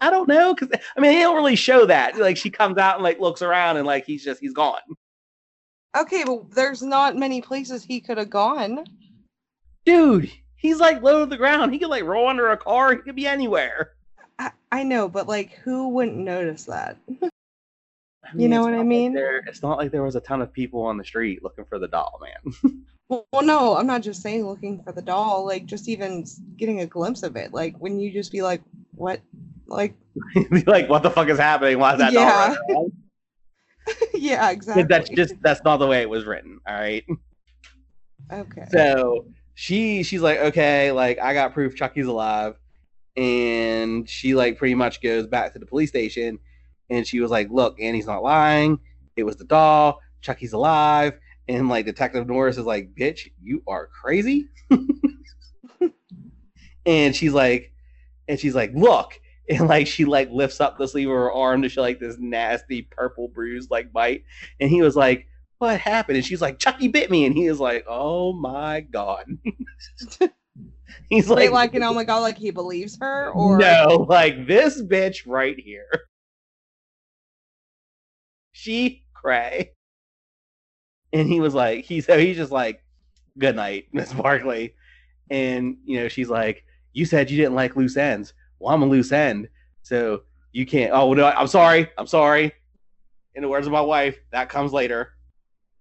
I don't know because I mean they don't really show that. Like she comes out and like looks around and like he's just he's gone. okay, but there's not many places he could have gone. Dude, he's like low to the ground. He could like roll under a car. He could be anywhere. I, I know, but like, who wouldn't notice that? I You know what I not like mean? there- it's not like there was a ton of people on the street looking for the doll, man. Well, well, no, I'm not just saying looking for the doll. Like, just even getting a glimpse of it. Like, when you just be like, "What?" Like, Be like, what the fuck is happening? Why is that Yeah. yeah, exactly. That's just that's not the way it was written. All right. okay. So she she's like, okay, like I got proof Chucky's alive, and she like pretty much goes back to the police station, and she was like, look, Annie's not lying. It was the doll. Chucky's alive. And like Detective Norris is like, bitch, you are crazy. and she's like, and she's like, look. And like she like lifts up the sleeve of her arm to show like this nasty purple bruise like bite. And he was like, what happened? And she's like, Chucky bit me. And he is like, oh my God. He's Wait, like, like, and oh my god, like he believes her, or no, like this bitch right here. She cray. And he was like, he so he's just like, good night, Miss Barclay. And you know, she's like, you said you didn't like loose ends. Well, I'm a loose end. So you can't. Oh no, I'm sorry. I'm sorry. In the words of my wife, that comes later.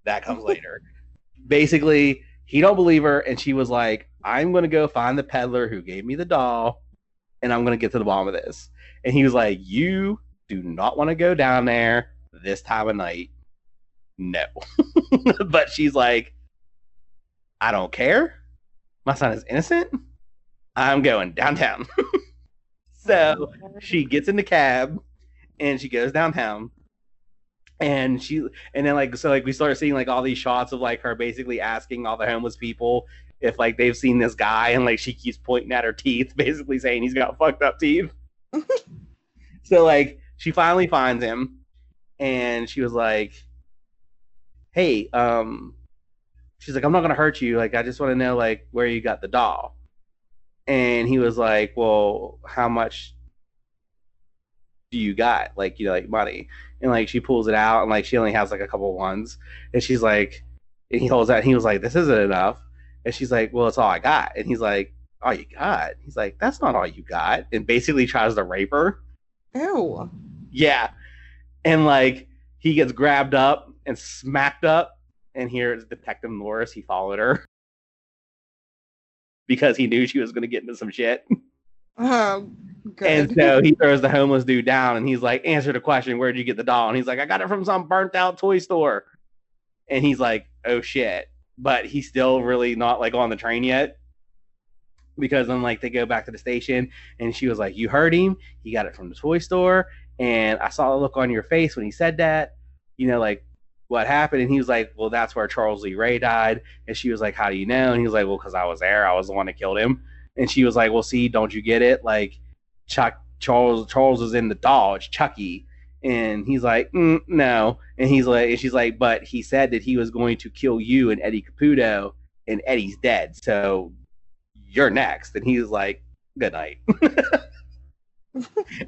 That comes later. Basically, he don't believe her, and she was like, "I'm gonna go find the peddler who gave me the doll, and I'm gonna get to the bottom of this." And he was like, "You do not want to go down there this time of night." No, but she's like, "I don't care. My son is innocent. I'm going downtown." so she gets in the cab and she goes downtown. And she and then like so like we started seeing like all these shots of like her basically asking all the homeless people if like they've seen this guy and like she keeps pointing at her teeth basically saying he's got fucked up teeth. So like she finally finds him and she was like hey um she's like i'm not gonna hurt you. Like i just want to know like where you got the doll and he was like well how much do you got? Like you know like money. And like she pulls it out and like she only has like a couple ones. And she's like and he holds out and he was like this isn't enough. And she's like well it's all i got. And he's like all you got? He's like that's not all you got. And basically tries to rape her. Ew. yeah. And like he gets grabbed up and smacked up. And here's detective norris. He followed her because he knew she was going to get into some shit Oh. And so he throws the homeless dude down and he's like, answer the question, where'd you get the doll? And he's like, I got it from some burnt out toy store. And he's like, oh shit. But he's still really not like on the train yet. Because then like they go back to the station and she was like, You heard him, he got it from the toy store. And I saw the look on your face when he said that, you know, like what happened? And he was like, Well, that's where Charles Lee Ray died. And she was like, How do you know? And he was like, Well, because I was there, I was the one that killed him. And she was like, Well, see, don't you get it? Like Chuck Charles Charles is in the Dodge Chucky. And he's like, mm, no. And he's like, and she's like, but he said that he was going to kill you and Eddie Caputo, and Eddie's dead. So you're next. And he's like, good night.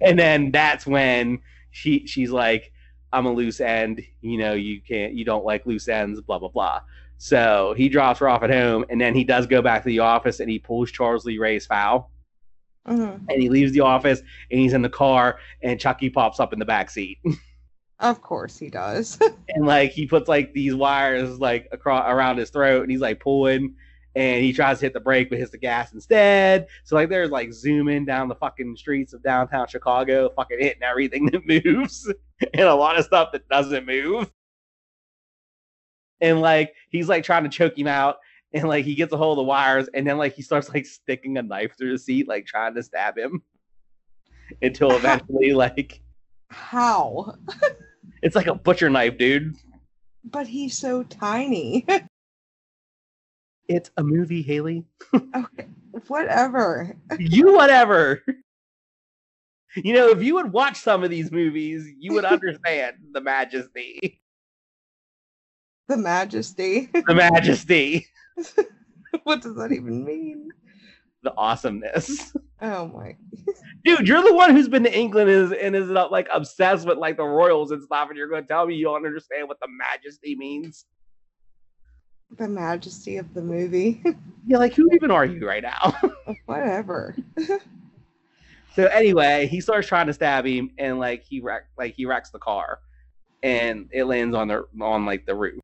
and then that's when she she's like, I'm a loose end. You know, you can't, you don't like loose ends. Blah blah blah. So he drops her off at home, and then he does go back to the office, and he pulls Charles Lee Ray's foul, Mhm. and he leaves the office, and he's in the car, and Chucky pops up in the back seat, Of course he does. and like he puts like these wires like across around his throat, and he's like pulling. And he tries to hit the brake, but hits the gas instead. So like, there's like zooming down the fucking streets of downtown Chicago, fucking hitting everything that moves, and a lot of stuff that doesn't move. And like, he's like trying to choke him out, and like he gets a hold of the wires, and then like he starts like sticking a knife through the seat, like trying to stab him, until eventually like How? it's like a butcher knife, dude. But he's so tiny. It's a movie, Haley. okay, whatever. you whatever. You know, if you would watch some of these movies, you would understand the majesty. The majesty. The majesty. what does that even mean? The awesomeness. Oh my. Dude, you're the one who's been to England and is, and is uh, like obsessed with like the royals and stuff, and you're gonna tell me you don't understand what the majesty means. The majesty of the movie. Yeah, like who even are you right now? whatever. So anyway, he starts trying to stab him, and like he wreck, like he wrecks the car, and it lands on the on like the roof.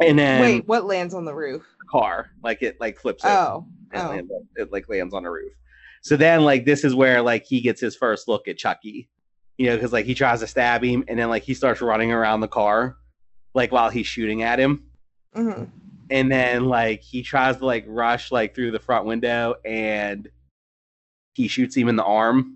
And then Wait, what lands on the roof? the car, like it like flips Oh. and Oh. lands it like lands on the roof. So then like this is where like he gets his first look at Chucky, you know, because like he tries to stab him, and then like he starts running around the car, like while he's shooting at him, hmm and then like he tries to like rush like through the front window, and he shoots him in the arm,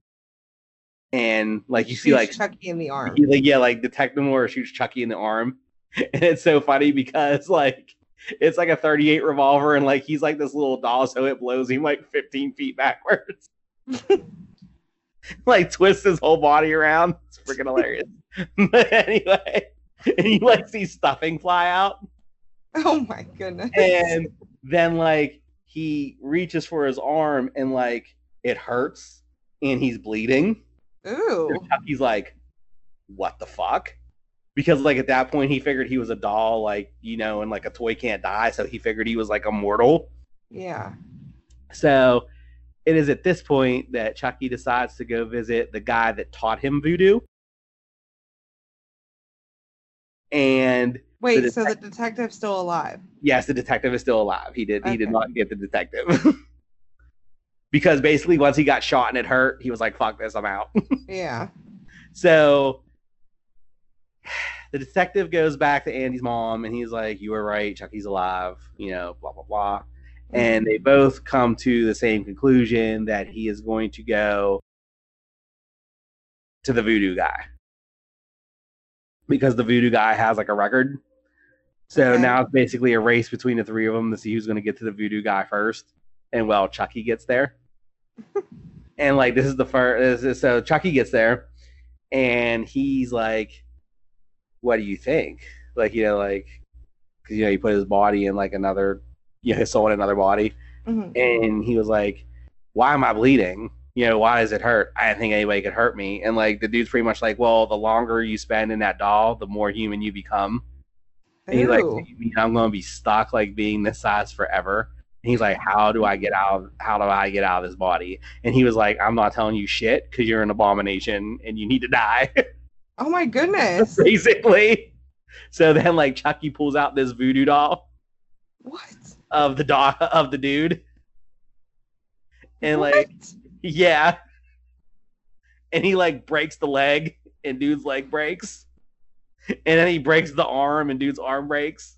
and like you see like Chucky in the arm. he, like yeah, like Detective Moore shoots Chucky in the arm, and it's so funny because like it's like a 38 revolver, and like he's like this little doll, so it blows him like 15 feet backwards. like twists his whole body around. It's freaking hilarious. but anyway, and you like see stuffing fly out, Oh my goodness. and then like he reaches for his arm, and like it hurts, and he's bleeding. Ooh. Chucky's like, what the fuck? Because like at that point he figured he was a doll, like, you know, and like a toy can't die, so he figured he was like immortal. Yeah. So it is at this point that Chucky decides to go visit the guy that taught him voodoo. And Wait, The so the detective's still alive? yes, the detective is still alive. He did he did not get the detective. because basically once he got shot and it hurt, he was like, fuck this, I'm out. Yeah. So the detective goes back to Andy's mom and he's like, You were right, Chucky's alive, you know, blah blah blah. And they both come to the same conclusion that he is going to go to the voodoo guy. Because the voodoo guy has like a record. So Okay. now it's basically a race between the three of them to see who's going to get to the voodoo guy first. And well, Chucky gets there. and like this is the first so Chucky gets there and he's like, "What do you think?" Like you know, like because you know he put his body in like another, you know, his soul in another body, Mhm. and he was like, "Why am I bleeding? You know, why does it hurt? I didn't think anybody could hurt me." And like the dude's pretty much like, "Well, the longer you spend in that doll, the more human you become." And he's like, Ew. "You mean I'm going to be stuck like being this size forever?" And he's like, "How do I get out? Of, how do I get out of this body?" And he was like, "I'm not telling you shit because you're an abomination and you need to die." Oh my goodness. basically. So then, like Chucky pulls out this voodoo doll What? of the dog of the dude, and like, What? Yeah, and he like breaks the leg, and dude's leg breaks, and then he breaks the arm, and dude's arm breaks,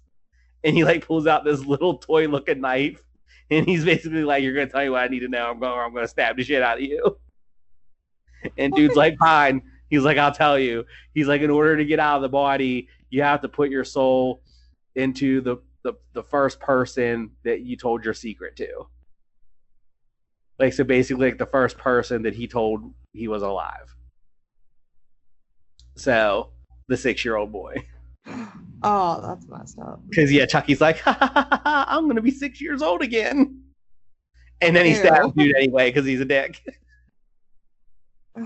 and he like pulls out this little toy looking knife, and he's basically like, "You're gonna tell me what I need to know. I'm going. I'm gonna stab the shit out of you." And dude's like, "Fine." He's like, "I'll tell you." He's like, "In order to get out of the body, you have to put your soul into the the, the first person that you told your secret to." Like so, basically, like the first person that he told he was alive. So the six year old boy. Oh, that's messed up. Because yeah, Chucky's like, ha, ha, ha, I'm gonna be six years old again, and then he stabs dude anyway because he's a dick.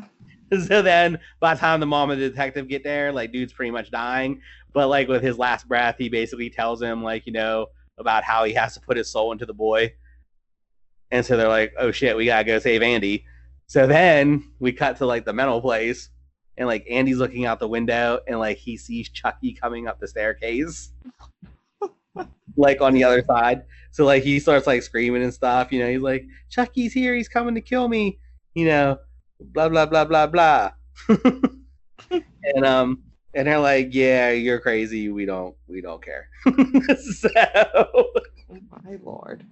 so then, by the time the mom and the detective get there, like dude's pretty much dying, but like with his last breath, he basically tells him like you know about how he has to put his soul into the boy, and so they're like, oh shit, we gotta go save Andy. So then we cut to like the mental place, and like Andy's looking out the window, and like he sees Chucky coming up the staircase like on the other side. So like he starts like screaming and stuff. You know, he's like, "Chucky's here. He's coming to kill me." You know, blah blah blah blah blah. and um, and they're like, "Yeah, you're crazy. We don't we don't care." so Oh my lord.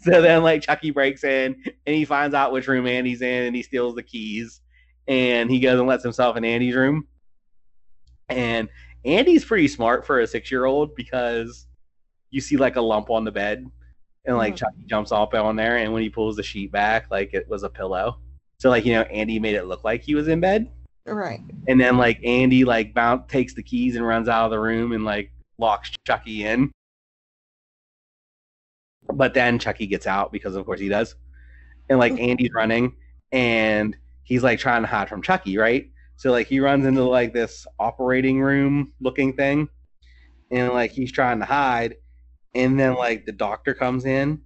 so then like Chucky breaks in and he finds out which room Andy's in and he steals the keys and he goes and lets himself in Andy's room. And Andy's pretty smart for a six year old because you see like a lump on the bed and like Mhm. Chucky jumps up on there and when he pulls the sheet back, like it was a pillow. So like, you know, Andy made it look like he was in bed. Right. And then like Andy like bounce takes the keys and runs out of the room and like locks Chucky in. But then Chucky gets out because of course he does. And like mm-hmm. Andy's running and he's like trying to hide from Chucky, right? So like he runs into like this operating room looking thing and like he's trying to hide and then like the doctor comes in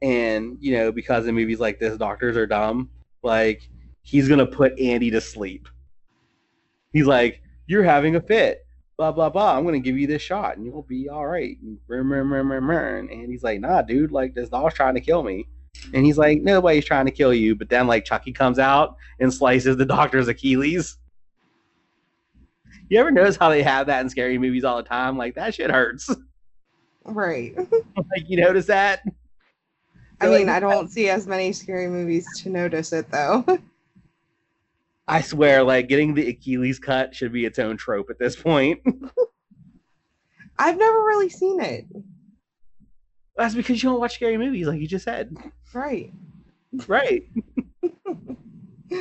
and you know because in movies like this doctors are dumb like he's gonna put andy to sleep he's like you're having a fit blah blah blah i'm gonna give you this shot and you'll be all right. And he's like nah dude like this doll's trying to kill me. And he's like nobody's trying to kill you. But then like chucky comes out and slices the doctor's achilles. You ever notice how they have that in scary movies all the time? Like that shit hurts. Right. like you notice that? I mean, I don't see as many scary movies to notice it though. I swear, like getting the Achilles cut should be its own trope at this point. I've never really seen it. That's because you don't watch scary movies, like you just said. Right. Right.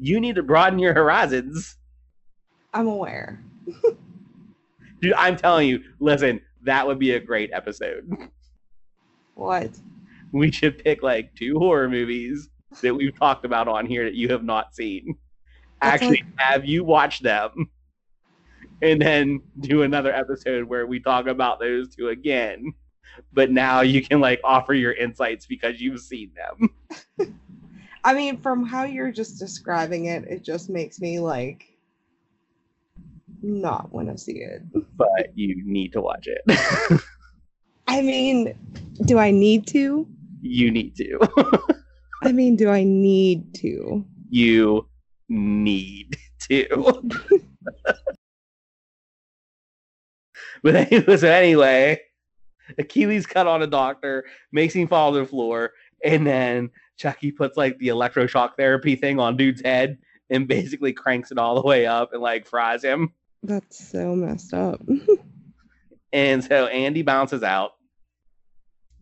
you need to broaden your horizons. I'm aware. Dude, I'm telling you, listen, that would be a great episode. What? We should pick like two horror movies that we've talked about on here that you have not seen. Actually, have you watch them, and then do another episode where we talk about those two again. but now you can like offer your insights because you've seen them. I mean, from how you're just describing it, it just makes me like not want to see it. But you need to watch it. I mean, do I need to? you need to. I mean, do I need to? you need to. but anyway, so anyway, Achilles cut on a doctor, makes him fall to the floor, and then Chucky puts like the electroshock therapy thing on dude's head and basically cranks it all the way up and like fries him. That's so messed up. And so Andy bounces out.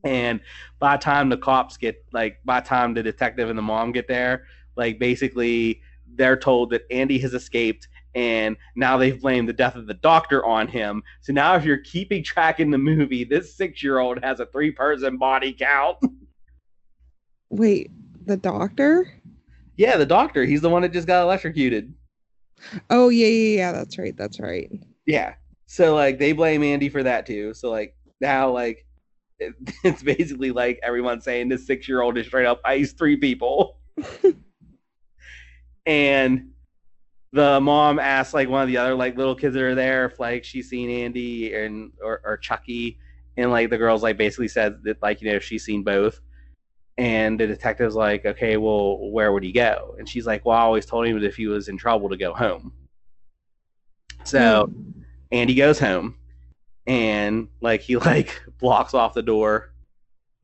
And by the time the cops get like by the time the detective and the mom get there, like basically they're told that Andy has escaped and now they've blamed the death of the doctor on him. So now if you're keeping track in the movie, this six year old has a three person body count. Wait, the doctor? yeah, the doctor. He's the one that just got electrocuted. Oh yeah, yeah, yeah. That's right. That's right. Yeah. So like they blame Andy for that too. So like now like it's basically like everyone saying this six year old is straight up iced three people. and the mom asks like one of the other like little kids that are there if like she's seen Andy and or, or Chucky. And like the girl's like basically said that like, you know, she's seen both. And the detective's like, okay, well, where would he go? And she's like, well, I always told him that if he was in trouble to go home. So hmm. Andy goes home and like he like blocks off the door.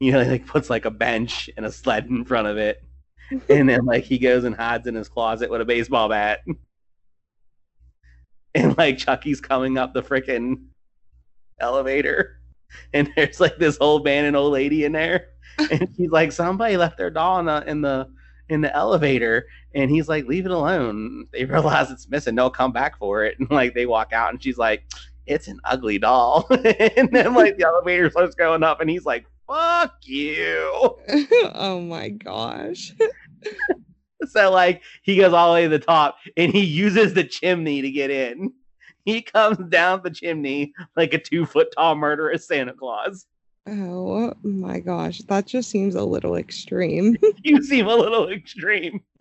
You know, he like puts like a bench and a sled in front of it. And then like he goes and hides in his closet with a baseball bat. And like Chucky's coming up the freaking elevator. And there's like this old man and old lady in there. And she's like, somebody left their doll in the in the in the elevator and he's like leave it alone they realize it's missing they'll come back for it and like they walk out and she's like it's an ugly doll and then like the elevator starts going up and he's like fuck you oh my gosh. so like he goes all the way to the top and he uses the chimney to get in he comes down the chimney like a two foot tall murderous santa claus Oh my gosh. That just seems a little extreme. you seem a little extreme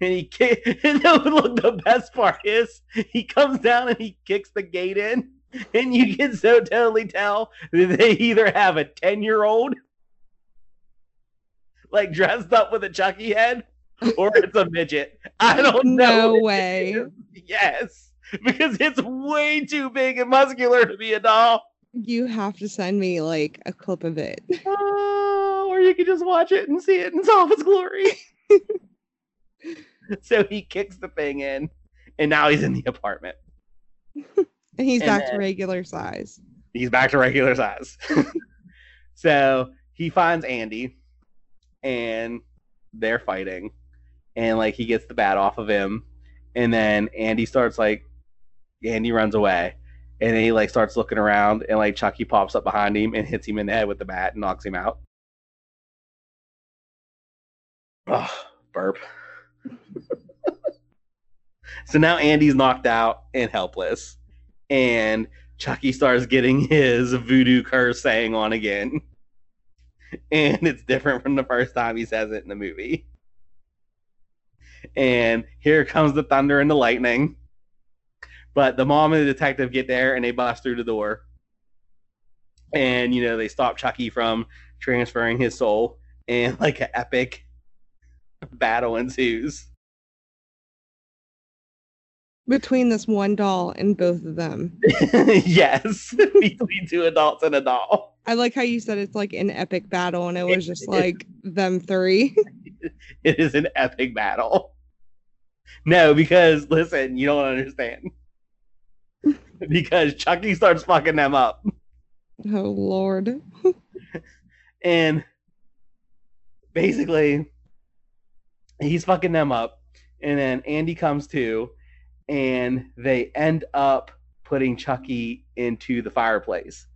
and he ki- and then, look the best part is he comes down and he kicks the gate in and you can so totally tell that they either have a 10 year old like dressed up with a chucky head or it's a midget i don't know No way. yes because it's way too big and muscular to be a doll You have to send me like a clip of it. Oh, or you can just watch it and see it in all of its glory. so he kicks the thing in, and now he's in the apartment. And he's And back to regular size. He's back to regular size. so he finds Andy, and they're fighting, and like he gets the bat off of him, and then Andy starts like, Andy runs away. And then he like starts looking around, and like Chucky pops up behind him and hits him in the head with the bat and knocks him out. Oh, burp. so now Andy's knocked out and helpless, and Chucky starts getting his voodoo curse saying on again. And it's different from the first time he says it in the movie. And here comes the thunder and the lightning. But the mom and the detective get there and they bust through the door. And, you know, they stop Chucky from transferring his soul. And like an epic battle ensues. Between this one doll and both of them. yes, between two adults and a doll. I like how you said it's like an epic battle and it was just like them three. It is an epic battle. No, because listen, you don't understand. because Chucky starts fucking them up. oh lord. And basically, he's fucking them up. And then Andy comes to, and they end up putting Chucky into the fireplace.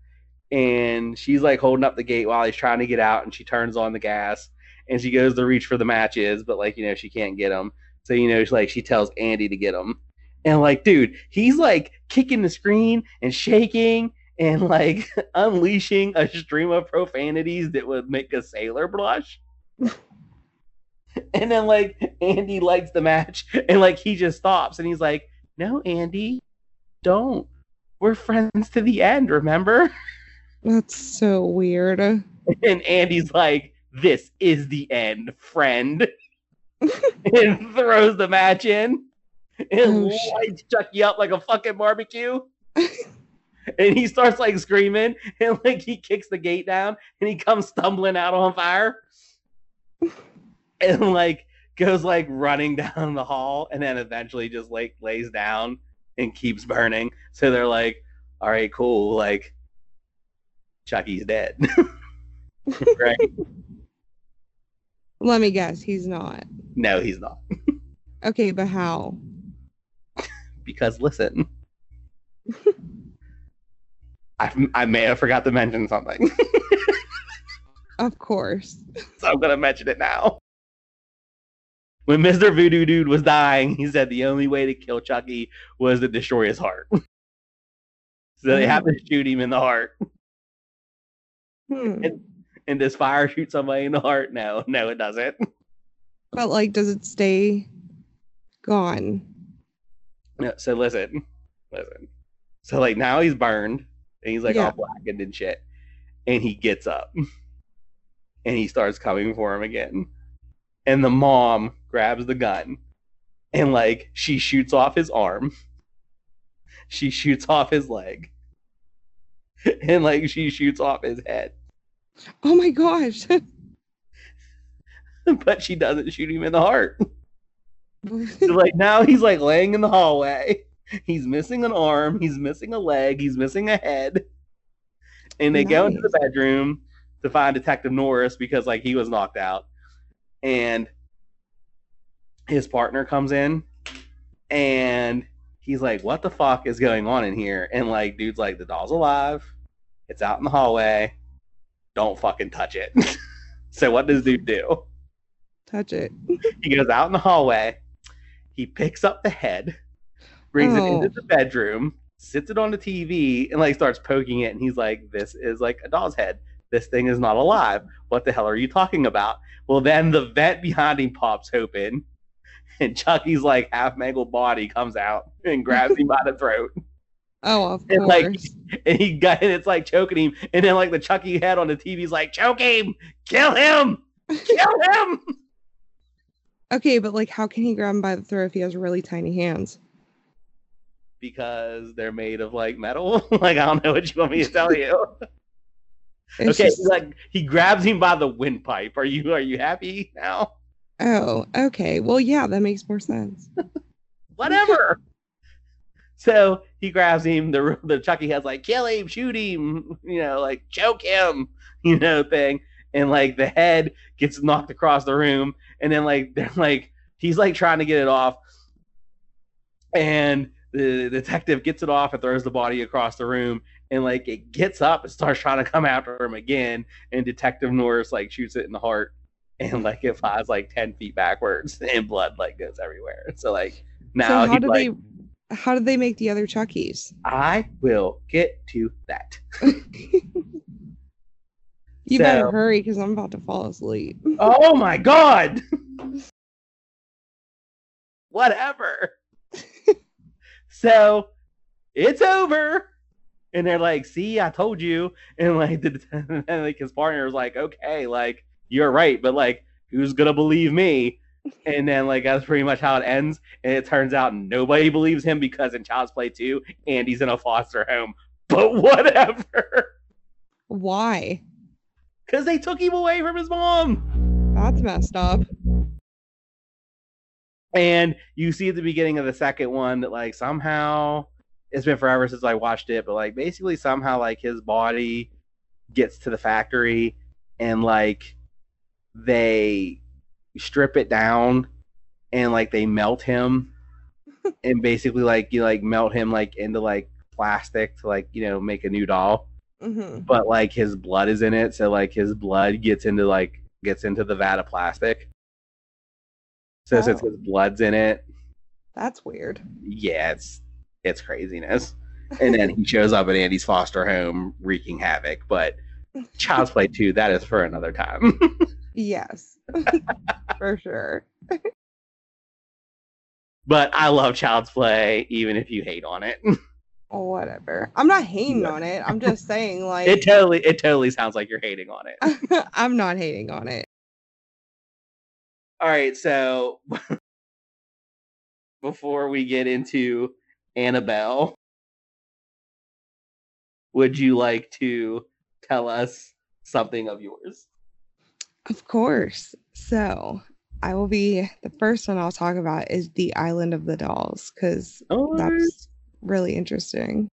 And she's like holding up the gate while he's trying to get out, and she turns on the gas and she goes to reach for the matches, but like, you know, she can't get them. So, you know, she, like she tells Andy to get them. And like, dude, he's like kicking the screen and shaking and like unleashing a stream of profanities that would make a sailor blush. and then like Andy likes the match and like he just stops and he's like, "No, Andy, don't. We're friends to the end, remember?" That's so weird. And Andy's like, "This is the end, friend." and throws the match in and Oh, lights Chucky up like a fucking barbecue. and he starts like screaming and like he kicks the gate down and he comes stumbling out on fire and like goes like running down the hall and then eventually just like lays down and keeps burning. So they're like, all right, cool. Like Chucky's dead. right? Let me guess, he's not. No, he's not. Okay, but how? because listen I, I may have forgot to mention something Of course. so i'm gonna mention it now when mr voodoo dude was dying he said the only way to kill chucky was to destroy his heart so they have to oh. shoot him in the heart Hmm. and does fire shoot somebody in the heart no no it doesn't But like, does it stay gone? No, so listen, listen. So like now he's burned and he's like Yeah. all blackened and shit. And he gets up and he starts coming for him again. And the mom grabs the gun and like she shoots off his arm. She shoots off his leg. And like she shoots off his head. Oh my gosh. But she doesn't shoot him in the heart. So like now he's like laying in the hallway. He's missing an arm. He's missing a leg. He's missing a head. And they go into the bedroom to find Detective Norris because like he was knocked out. And his partner comes in and he's like, What the fuck is going on in here? And like dude's like, The doll's alive. It's out in the hallway. Don't fucking touch it. so what does dude do? Touch it. He goes out in the hallway. He picks up the head, brings it into Oh. the bedroom, sits it on the TV, and like starts poking it. And he's like, "This is like a doll's head. This thing is not alive. What the hell are you talking about?" Well, then the vent behind him pops open, and Chucky's like half mangled body comes out and grabs him by the throat, Oh, of And, like, and he got and it's like choking him. And then like the Chucky head on the TV's like, "Choke him, kill him, kill him." okay, but like, how can he grab him by the throat if he has really tiny hands? because they're made of like metal. like I don't know what you want me to tell you. Okay, just- like he grabs him by the windpipe. Are you are you happy now? oh, okay. Well, yeah, that makes more sense. Whatever. so he grabs him. The the Chucky has like kill him, shoot him, you know, like choke him, you know, thing. And like the head gets knocked across the room, and then like they're like he's like trying to get it off, and the detective gets it off and throws the body across the room, and like it gets up and starts trying to come after him again, and Detective Norris like shoots it in the heart, and like it flies like ten feet backwards, and blood like goes everywhere. So like now so how did like, they? How did they make the other Chuckies? I will get to that. You better hurry because I'm about to fall asleep. Oh my god! Whatever. so it's over. And they're like, see, I told you. And like the and like his partner was like, okay, like, you're right, but like, who's gonna believe me? And then like that's pretty much how it ends. And it turns out nobody believes him because in Child's Play 2, Andy's in a foster home. But whatever. Why? Because they took him away from his mom. That's messed up. And you see at the beginning of the second one that like somehow it's been forever since I watched it, but like basically somehow like his body gets to the factory and like they strip it down and like they melt him and basically like you like melt him like into like plastic to like you know make a new doll hmm but like his blood is in it, so like his blood gets into like gets into the vat of plastic. So since Oh. his blood's in it, That's weird. yeah, it's it's craziness. and then he shows up at Andy's foster home wreaking havoc. But Child's Play 2, that is for another time. Yes, for sure. but I love Child's Play, even if you hate on it. Whatever. I'm not hating on it. I'm just saying, like, it totally, it totally sounds like you're hating on it. I'm not hating on it. All right, so before we get into Annabelle, would you like to tell us something of yours? Of course. So I will be the first one I'll talk about is the Island of the Dolls because Oh, that's really interesting.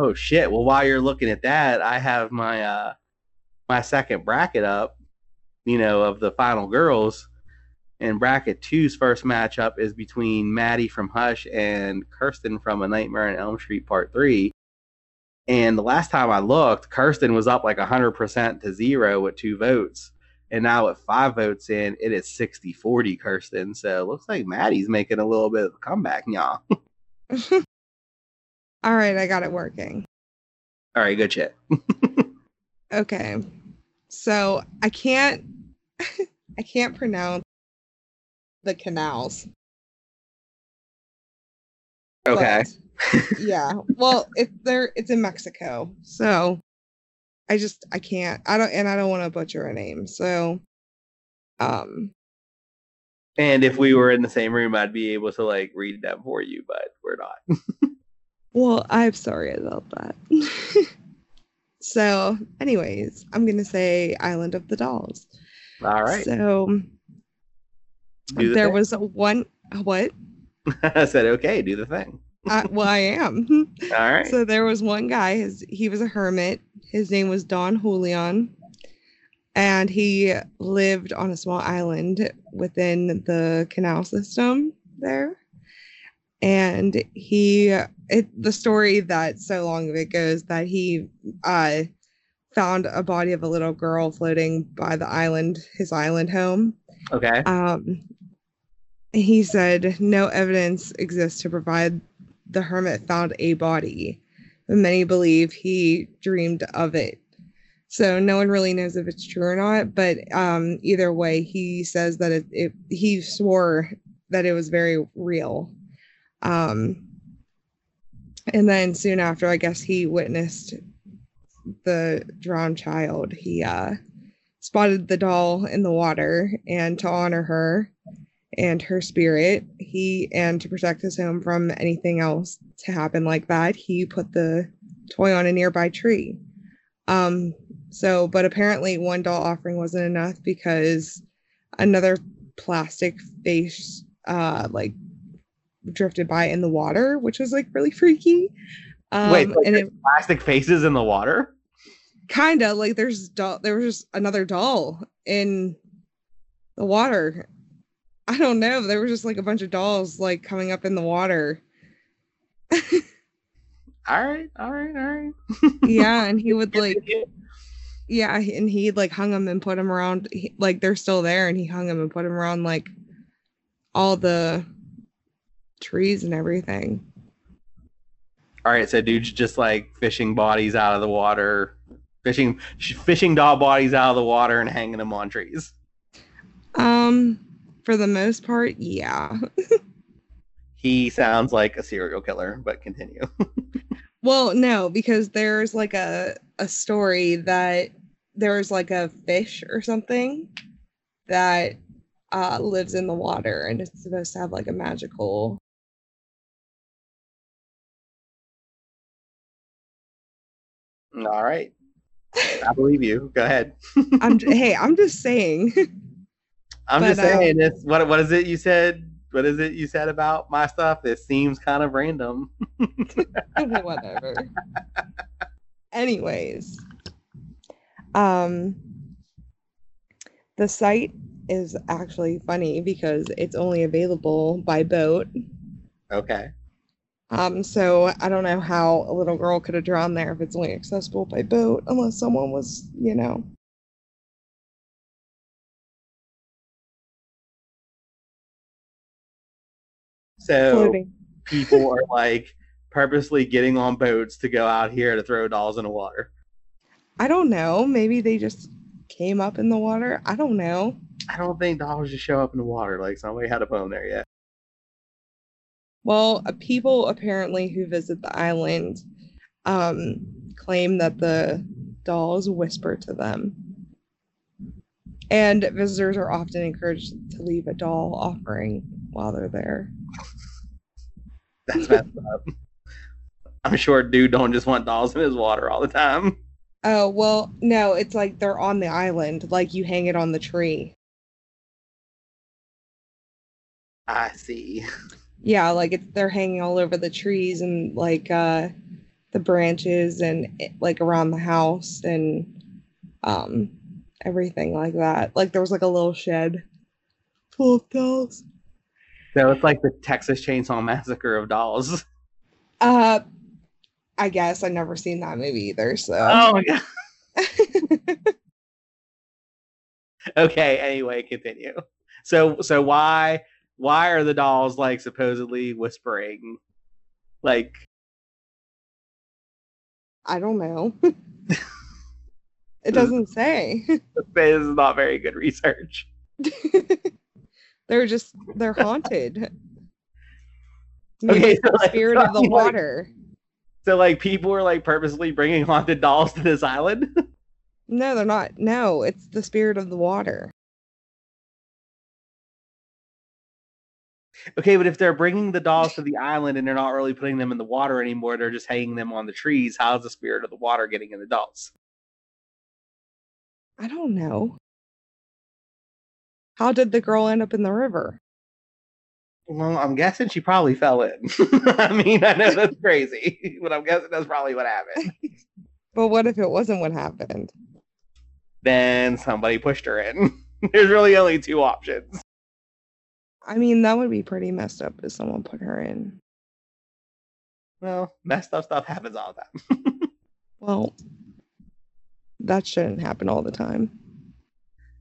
Oh shit! Well, while you're looking at that, I have my uh my second bracket up. You know, of the final girls, and bracket two's first matchup is between Maddie from Hush and Kirsten from A Nightmare on Elm Street Part Three. And the last time I looked, Kirsten was up like hundred percent to zero with two votes, and now with five votes in, it is 60-40 Kirsten. So it looks like Maddie's making a little bit of a comeback, y'all. All right, I got it working. All right, good shit. Okay. So I can't I can't pronounce the canals. Okay. but, yeah. Well, if they're it's in Mexico. So I just I can't. I don't and I don't want to butcher a name. So um And if we were in the same room, I'd be able to like read them for you, but we're not. Well, I'm sorry about that. so anyways, I'm gonna say Island of the Dolls. All right. So the there thing. was one what? I said, okay, do the thing. I, well, I am. All right. So there was one guy. His he was a hermit. His name was Don Julian, and he lived on a small island within the canal system there. And he, it, the story that so long it goes that he uh, found a body of a little girl floating by the island, his island home, okay. um, he said no evidence exists to provide the hermit found a body, but many believe he dreamed of it. So no one really knows if it's true or not. But um, either way, he says that it, it he swore that it was very real. Um, and then soon after, I guess he witnessed the drowned child. He uh, spotted the doll in the water, and to honor her and her spirit, he and to protect his home from anything else to happen like that, he put the toy on a nearby tree. Um, so, but apparently, one doll offering wasn't enough because another plastic face, uh, like drifted by in the water, which was like really freaky. Um, Wait, like and it plastic faces in the water? kind of like there's doll there was just another doll in the water i don't know there was just like a bunch of dolls like coming up in the water All right, all right, all right. yeah and he would like Yeah, and he like hung them and put them around. He, like they're still there, and he hung them and put them around like all the trees and everything. All right, so dude's just like fishing bodies out of the water, fishing fishing doll bodies out of the water and hanging them on trees. Um, for the most part, yeah. He sounds like a serial killer, but continue. Well, no, because there's like a a story that there's like a fish or something that uh lives in the water and it's supposed to have like a magical All right, I believe you. Go ahead. I'm j- hey, I'm just saying. I'm But, just um, saying this. What what is it you said? What is it you said about my stuff? It seems kind of random. Whatever. Anyways, um, the site is actually funny because it's only available by boat. Okay. Um, so I don't know how a little girl could have drowned there if it's only accessible by boat, unless someone was, you know. So floating. people are like purposely getting on boats to go out here to throw dolls in the water. I don't know. Maybe they just came up in the water. I don't know. I don't think dolls just show up in the water. Like somebody had a bone there yet. Well, uh, people apparently who visit the island um, claim that the dolls whisper to them. And visitors are often encouraged to leave a doll offering while they're there. That's messed up. I'm sure dude don't just want dolls in his water all the time. Oh, well, no, it's like they're on the island, like you hang it on the tree. I see. Yeah, like it's they're hanging all over the trees and like uh the branches and it- like around the house and um everything like that. Like there was like a little shed full of dolls. So it's like the Texas Chainsaw Massacre of dolls. Uh I guess I never seen that movie either, so Oh my god. Okay, anyway, continue. So so why why are the dolls like supposedly whispering? Like I don't know. it doesn't say. this is not very good research. they're just they're haunted. Okay, so, like, spirit of the like- water. So like people are like purposely bringing haunted dolls to this island. No, they're not. No, it's the spirit of the water. Okay, but if they're bringing the dolls to the island and they're not really putting them in the water anymore, they're just hanging them on the trees. How's the spirit of the water getting in the dolls? I don't know. How did the girl end up in the river? Well, I'm guessing she probably fell in. I mean, I know that's crazy, but I'm guessing that's probably what happened. But what if it wasn't what happened? Then somebody pushed her in. There's really only two options. I mean, that would be pretty messed up if someone put her in. Well, messed up stuff happens all the time. Well, that shouldn't happen all the time.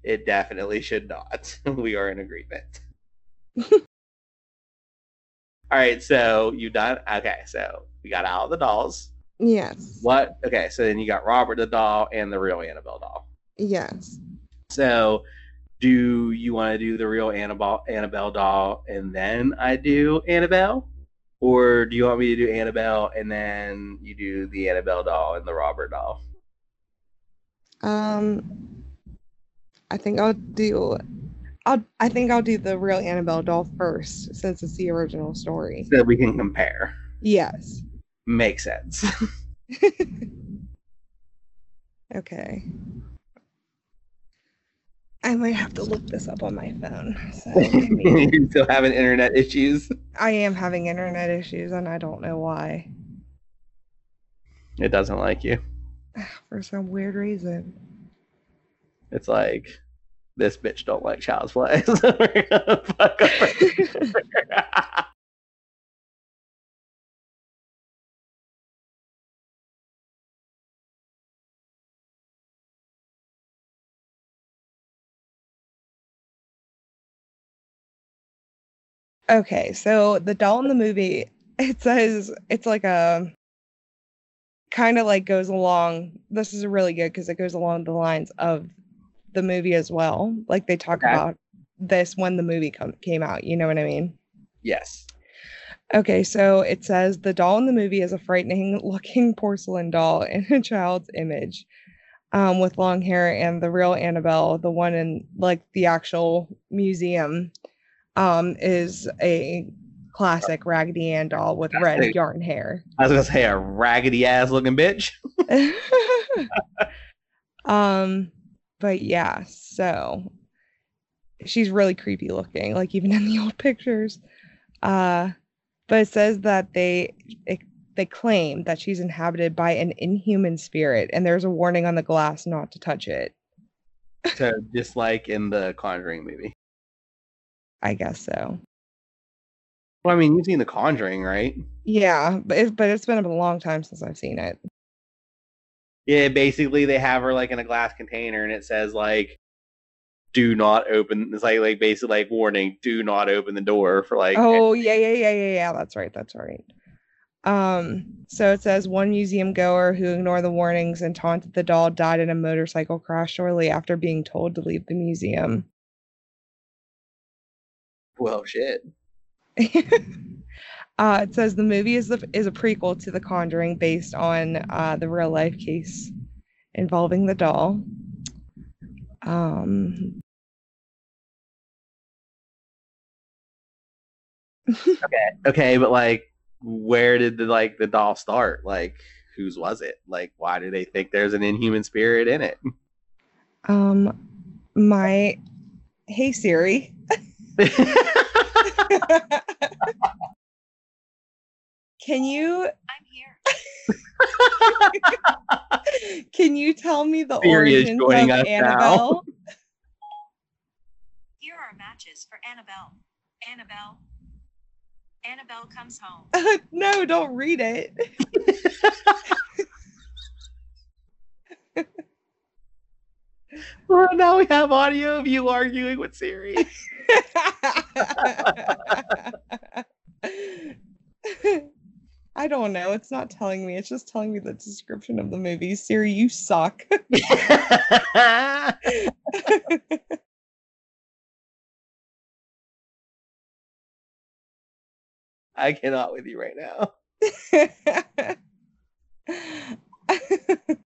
it definitely should not. We are in agreement. all right, so you done? Okay, so we got all the dolls. Yes. What? Okay, so then you got Robert the doll and the real Annabelle doll. Yes. So, do you want to do the real Annabelle Annabelle doll and then I do Annabelle, or do you want me to do Annabelle and then you do the Annabelle doll and the Robert doll? Um, I think I'll do. I'll. I think I'll do the real Annabelle doll first, since it's the original story. So we can compare. Yes. Makes sense. Okay. I might have to look this up on my phone. So you still having internet issues? I am having internet issues and I don't know why. It doesn't like you. For some weird reason. It's like this bitch don't like child's play. So Okay, so the doll in the movie, it says it's like a kind of like goes along. This is really good because it goes along the lines of the movie as well. Like they talk Okay. about this when the movie come, came out. You know what I mean? Yes. Okay, so it says the doll in the movie is a frightening looking porcelain doll in a child's image um, with long hair, and the real Annabelle, the one in like the actual museum, um, is a classic Raggedy Ann doll with red yarn hair. I was gonna say a raggedy ass looking bitch. um, but yeah, so she's really creepy looking, like even in the old pictures. Uh, but it says that they it, they claim that she's inhabited by an inhuman spirit, and there's a warning on the glass not to touch it. So just like in the Conjuring movie. I guess so. Well, I mean, you've seen the Conjuring, right? Yeah, but but it's been a long time since I've seen it. Yeah, basically they have her like in a glass container and it says like do not open it's like like basically like warning, do not open the door for like Oh yeah, yeah, yeah, yeah, yeah. That's right. That's right. Um, so it says one museum goer who ignored the warnings and taunted the doll died in a motorcycle crash shortly after being told to leave the museum. Well shit. uh, it says the movie is the is a prequel to The Conjuring based on uh, the real life case involving the doll. Um, Okay, but like where did the like the doll start? Like whose was it? Like why do they think there's an inhuman spirit in it? um, my hey Siri. Can you I'm here. can you tell me the Siri is origins joining of us now. Annabelle? Here are matches for Annabelle. Annabelle. Annabelle comes home. no, don't read it. well, now we have audio of you arguing with Siri. I don't know. It's not telling me. It's just telling me the description of the movie. Siri, you suck. I cannot with you right now.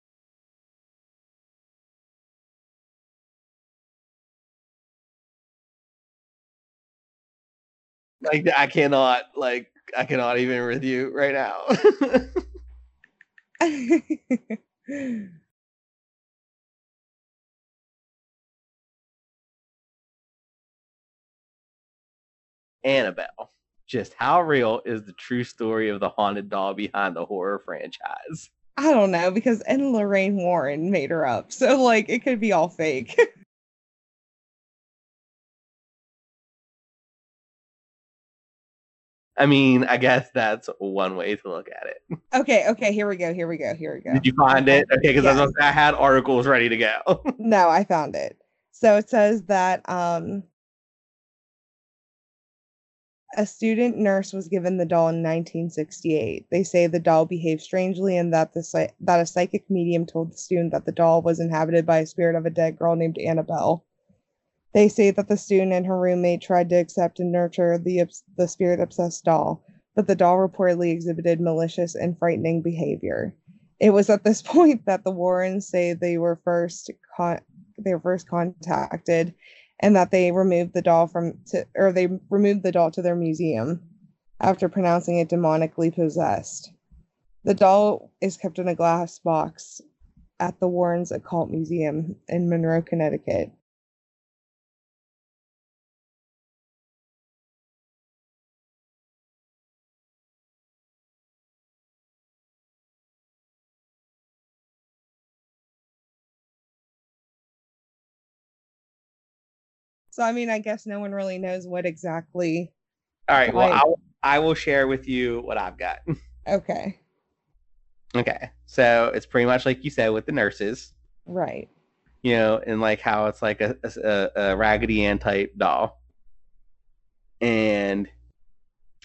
Like I cannot like I cannot even with you right now. Annabelle. Just how real is the true story of the haunted doll behind the horror franchise? I don't know because and Lorraine Warren made her up. So like it could be all fake. I mean, I guess that's one way to look at it. okay, okay, here we go. Here we go. Here we go. Did you find it? Okay, because Yes. I had articles ready to go. No, I found it. So it says that um, a student nurse was given the doll in 1968. They say the doll behaved strangely and that the that a psychic medium told the student that the doll was inhabited by a spirit of a dead girl named Annabelle. They say that the student and her roommate tried to accept and nurture the the spirit obsessed doll, but the doll reportedly exhibited malicious and frightening behavior. It was at this point that the Warrens say they were first con- they were first contacted and that they removed the doll from to, or they removed the doll to their museum after pronouncing it demonically possessed. The doll is kept in a glass box at the Warrens Occult Museum in Monroe, Connecticut. So I mean, I guess no one really knows what exactly. All right. Well, I'll, I will share with you what I've got. Okay, okay. So it's pretty much like you said with the nurses, right. you know, and like how it's like a, a, a Raggedy Ann type doll. And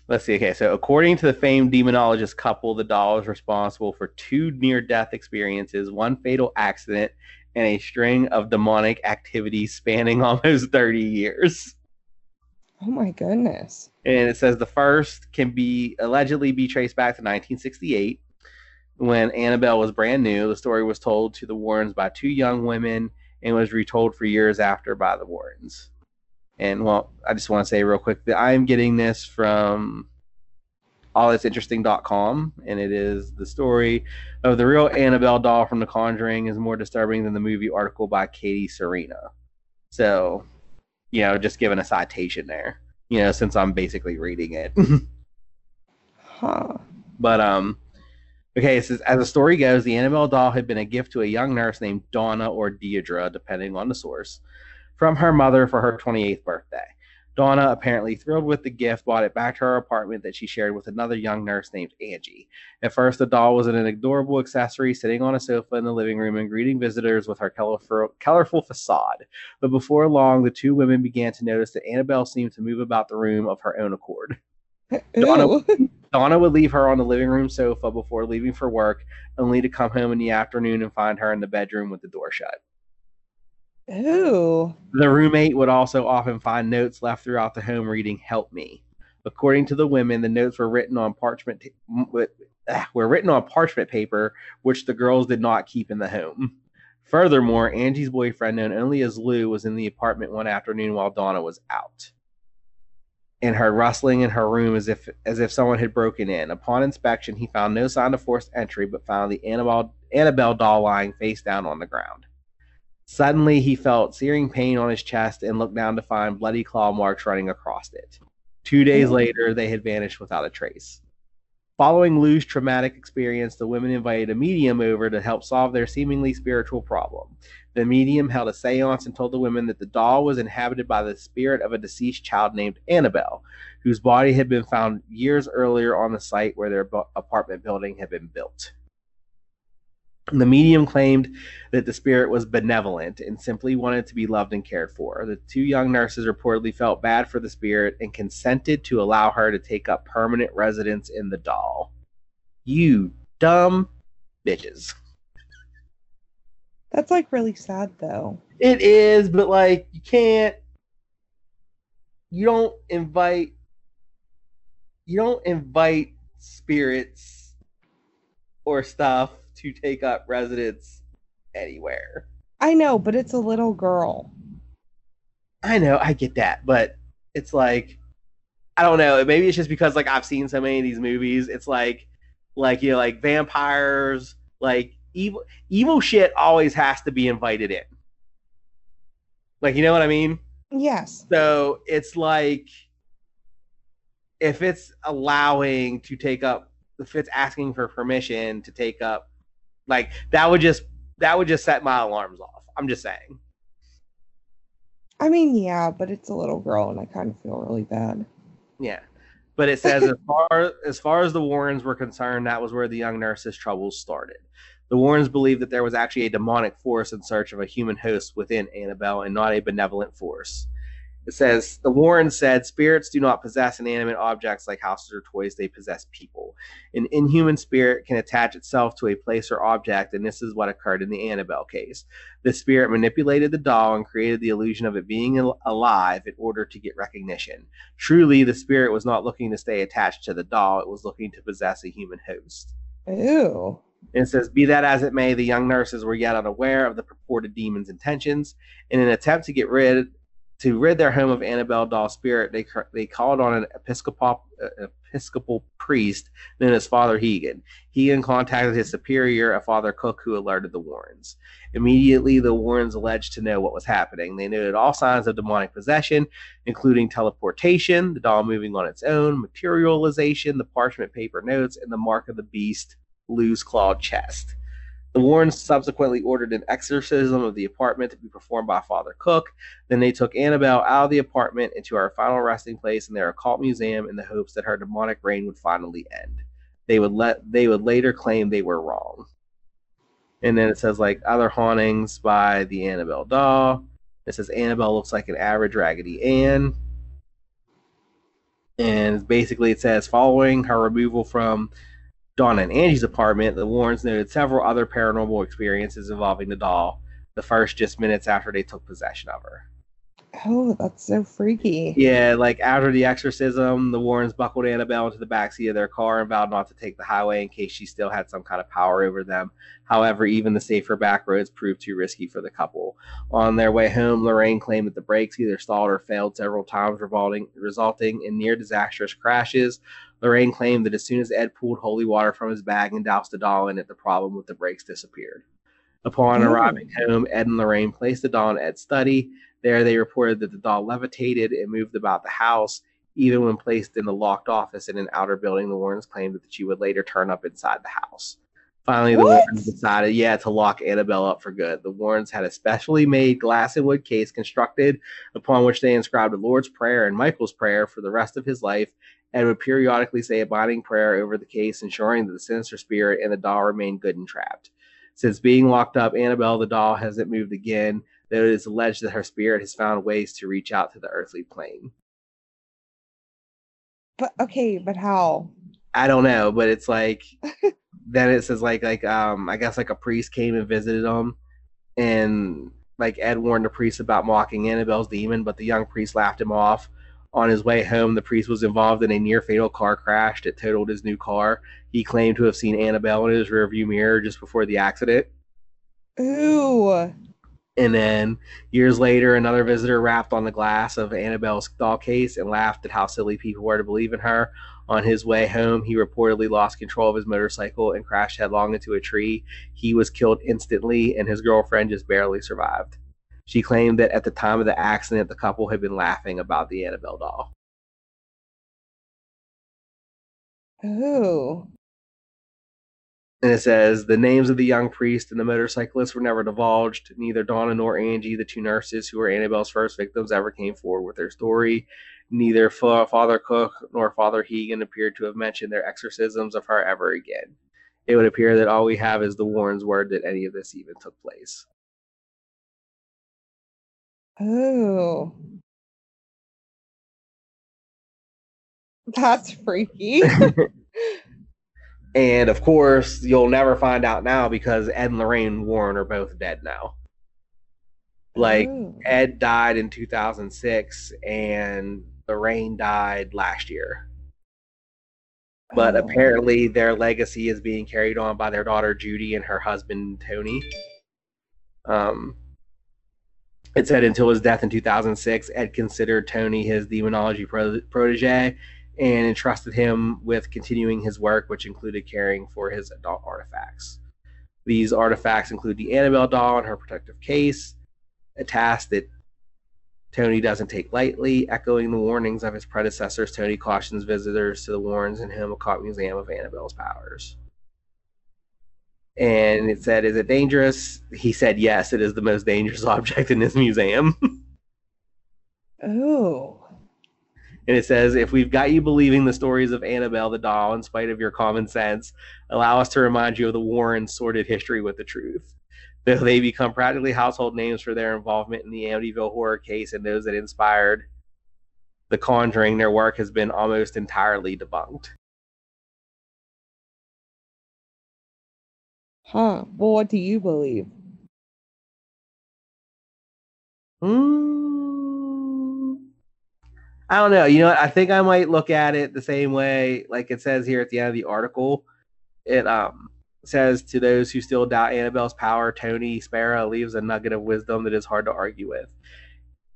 Let's see. Okay, so according to the famed demonologist couple, the doll is responsible for two near-death experiences, one fatal accident, and a string of demonic activities spanning almost 30 years. Oh my goodness. And it says the first can be allegedly be traced back to 1968 when Annabelle was brand new. The story was told to the Warrens by two young women and was retold for years after by the Warrens. And well, I just want to say real quick that I'm getting this from allthat'sinteresting.com and it is the story of the real Annabelle doll from The Conjuring is more disturbing than the movie article by Katie Serena. So, you know, just giving a citation there, you know, since I'm basically reading it. Huh. But um, okay, it says as the story goes, the Annabelle doll had been a gift to a young nurse named Donna or Deidre, depending on the source, from her mother for her 28th birthday. Donna, apparently thrilled with the gift, brought it back to her apartment that she shared with another young nurse named Angie. At first, the doll was an adorable accessory sitting on a sofa in the living room and greeting visitors with her colorful, colorful facade. But before long, the two women began to notice that Annabelle seemed to move about the room of her own accord. Donna- Donna would leave her on the living room sofa before leaving for work, only to come home in the afternoon and find her in the bedroom with the door shut. Ooh. The roommate would also often find notes left throughout the home reading "Help me." According to the women, the notes were written on parchment ah, were written on parchment paper, which the girls did not keep in the home. Furthermore, Angie's boyfriend, known only as Lou, was in the apartment one afternoon while Donna was out, and heard rustling in her room as if as if someone had broken in. Upon inspection, he found no sign of forced entry, but found the Annabelle Annabelle doll lying face down on the ground. Suddenly, he felt searing pain on his chest and looked down to find bloody claw marks running across it. Two days later, they had vanished without a trace. Following Lou's traumatic experience, the women invited a medium over to help solve their seemingly spiritual problem. The medium held a seance and told the women that the doll was inhabited by the spirit of a deceased child named Annabelle, whose body had been found years earlier on the site where their bu- apartment building had been built. The medium claimed that the spirit was benevolent and simply wanted to be loved and cared for. The two young nurses reportedly felt bad for the spirit and consented to allow her to take up permanent residence in the doll. You dumb bitches. That's like really sad though. It is, but like you can't you don't invite you don't invite spirits or stuff to take up residence anywhere. I know, but it's a little girl. I know, I get that, but it's like I don't know. Maybe it's just because like I've seen so many of these movies. It's like like you know, like vampires, like evil evil shit always has to be invited in. Like you know what I mean? Yes. So it's like if it's allowing to take up if it's asking for permission to take up like that would just that would just set my alarms off. I'm just saying. I mean, yeah, but it's a little girl and I kind of feel really bad. Yeah. But it says as far as far as the Warrens were concerned, that was where the young nurse's troubles started. The Warrens believed that there was actually a demonic force in search of a human host within Annabelle and not a benevolent force. It says the Warren said spirits do not possess inanimate objects like houses or toys, they possess people. An inhuman spirit can attach itself to a place or object, and this is what occurred in the Annabelle case. The spirit manipulated the doll and created the illusion of it being al- alive in order to get recognition. Truly, the spirit was not looking to stay attached to the doll, it was looking to possess a human host. Ew. And it says, Be that as it may, the young nurses were yet unaware of the purported demon's intentions. In an attempt to get rid to rid their home of Annabelle doll spirit, they they called on an episcopal uh, episcopal priest known as Father Hegan. Hegan contacted his superior, a Father Cook, who alerted the Warrens. Immediately, the Warrens alleged to know what was happening. They noted all signs of demonic possession, including teleportation, the doll moving on its own, materialization, the parchment paper notes, and the mark of the beast, Lou's clawed chest. The Warrens subsequently ordered an exorcism of the apartment to be performed by Father Cook. Then they took Annabelle out of the apartment into her final resting place in their occult museum in the hopes that her demonic reign would finally end. They would let they would later claim they were wrong. And then it says like other hauntings by the Annabelle doll. It says Annabelle looks like an average Raggedy Ann. And basically, it says following her removal from Dawn and Angie's apartment, the Warrens noted several other paranormal experiences involving the doll. The first just minutes after they took possession of her. Oh, that's so freaky. Yeah, like after the exorcism, the Warrens buckled Annabelle into the backseat of their car and vowed not to take the highway in case she still had some kind of power over them. However, even the safer back roads proved too risky for the couple. On their way home, Lorraine claimed that the brakes either stalled or failed several times, resulting in near disastrous crashes. Lorraine claimed that as soon as Ed pulled holy water from his bag and doused the doll in it, the problem with the brakes disappeared. Upon Ooh. arriving home, Ed and Lorraine placed the doll in Ed's study. There, they reported that the doll levitated and moved about the house. Even when placed in the locked office in an outer building, the Warrens claimed that she would later turn up inside the house. Finally, the What? Warrens decided, yeah, to lock Annabelle up for good. The Warrens had a specially made glass and wood case constructed upon which they inscribed the Lord's Prayer and Michael's Prayer for the rest of his life and would periodically say a binding prayer over the case, ensuring that the sinister spirit and the doll remained good and trapped. Since being locked up, Annabelle the doll hasn't moved again, though it is alleged that her spirit has found ways to reach out to the earthly plane. But okay, but how? I don't know, but it's like then it says like like um I guess like a priest came and visited them, and like Ed warned the priest about mocking Annabelle's demon, but the young priest laughed him off. On his way home, the priest was involved in a near fatal car crash that totaled his new car. He claimed to have seen Annabelle in his rearview mirror just before the accident. Ooh. And then years later, another visitor rapped on the glass of Annabelle's doll case and laughed at how silly people were to believe in her. On his way home, he reportedly lost control of his motorcycle and crashed headlong into a tree. He was killed instantly, and his girlfriend just barely survived. She claimed that at the time of the accident, the couple had been laughing about the Annabelle doll. Ooh. And it says the names of the young priest and the motorcyclist were never divulged. Neither Donna nor Angie, the two nurses who were Annabelle's first victims, ever came forward with their story. Neither Father Cook nor Father Hegan appeared to have mentioned their exorcisms of her ever again. It would appear that all we have is the Warren's word that any of this even took place. Oh. That's freaky. And of course, you'll never find out now because Ed and Lorraine Warren are both dead now. Like, Ooh. Ed died in 2006 and Lorraine died last year. But Oh. apparently, their legacy is being carried on by their daughter Judy and her husband Tony. Um, it said until his death in 2006, Ed considered Tony his demonology pro- protege and entrusted him with continuing his work, which included caring for his occult artifacts. These artifacts include the Annabelle doll and her protective case, a task that Tony doesn't take lightly, echoing the warnings of his predecessors. Tony cautions visitors to the Warrens and Himmelcott Museum of Annabelle's powers. And it said, Is it dangerous? He said, Yes, it is the most dangerous object in this museum. Oh. And it says, if we've got you believing the stories of Annabelle the doll in spite of your common sense, allow us to remind you of the Warren's sordid history with the truth. Though they become practically household names for their involvement in the Amityville horror case and those that inspired The Conjuring, their work has been almost entirely debunked. Huh. Well, what do you believe? Mm, I don't know. You know what? I think I might look at it the same way, like it says here at the end of the article. It um says to those who still doubt Annabelle's power, Tony Spera leaves a nugget of wisdom that is hard to argue with.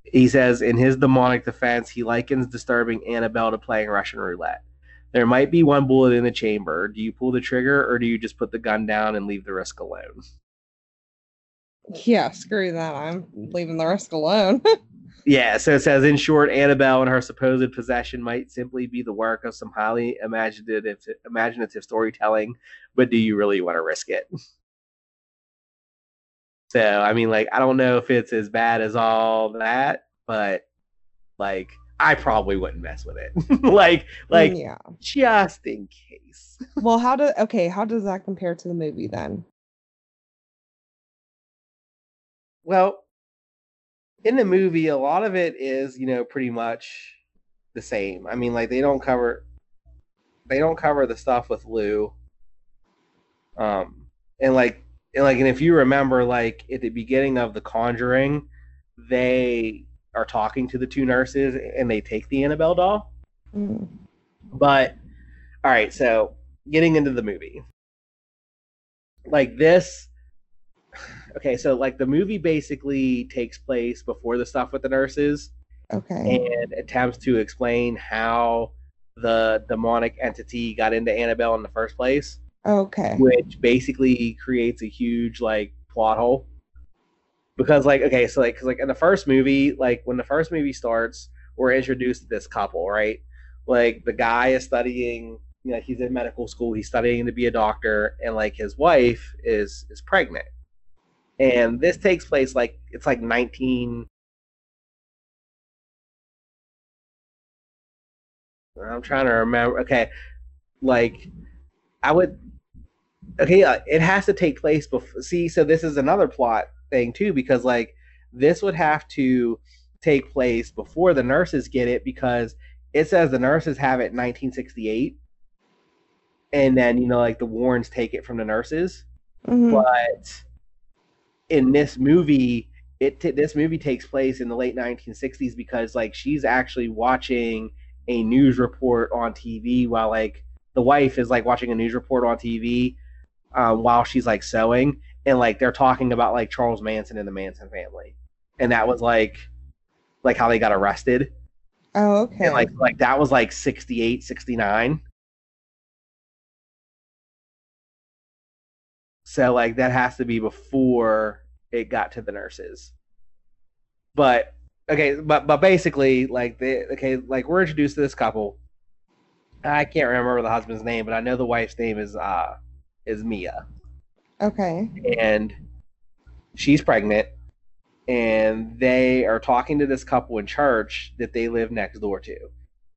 He says in his demonic defense, he likens disturbing Annabelle to playing Russian roulette. There might be one bullet in the chamber. Do you pull the trigger or do you just put the gun down and leave the risk alone? Yeah, screw that. I'm leaving the risk alone. Yeah, so it says in short, Annabelle and her supposed possession might simply be the work of some highly imaginative imaginative storytelling, but do you really want to risk it? So I mean, like, I don't know if it's as bad as all that, but like, I probably wouldn't mess with it. like, like yeah. just in case. Well, how do okay, how does that compare to the movie then? Well, in the movie, a lot of it is, you know, pretty much the same. I mean, like they don't cover they don't cover the stuff with Lou. Um, and like and like and if you remember, like at the beginning of The Conjuring, they are talking to the two nurses and they take the Annabelle doll. Mm. But all right, so getting into the movie. Like this okay, so like the movie basically takes place before the stuff with the nurses Okay. and attempts to explain how the demonic entity got into Annabelle in the first place, Okay. which basically creates a huge like plot hole. Because like okay, so like cuz like in the first movie, like when the first movie starts, we're introduced to this couple, right? Like the guy is studying, you know, he's in medical school, he's studying to be a doctor and like his wife is is pregnant. And this takes place like it's like 19 I'm trying to remember. Okay, like I would. Okay, it has to take place before. See, so this is another plot thing too, because like this would have to take place before the nurses get it, because it says the nurses have it in 1968, and then you know like the Warrens take it from the nurses, Mhm. but in this movie it t- this movie takes place in the late 1960s because like she's actually watching a news report on TV while like the wife is like watching a news report on TV um, while she's like sewing and like they're talking about like Charles Manson and the Manson family. And that was like like how they got arrested. Oh, okay. and like like that was like 68 69 so like that has to be before it got to the nurses. But okay but but basically like the okay like we're introduced to this couple. I can't remember the husband's name but i know the wife's name is uh is mia okay. and she's pregnant and they are talking to this couple in church that they live next door to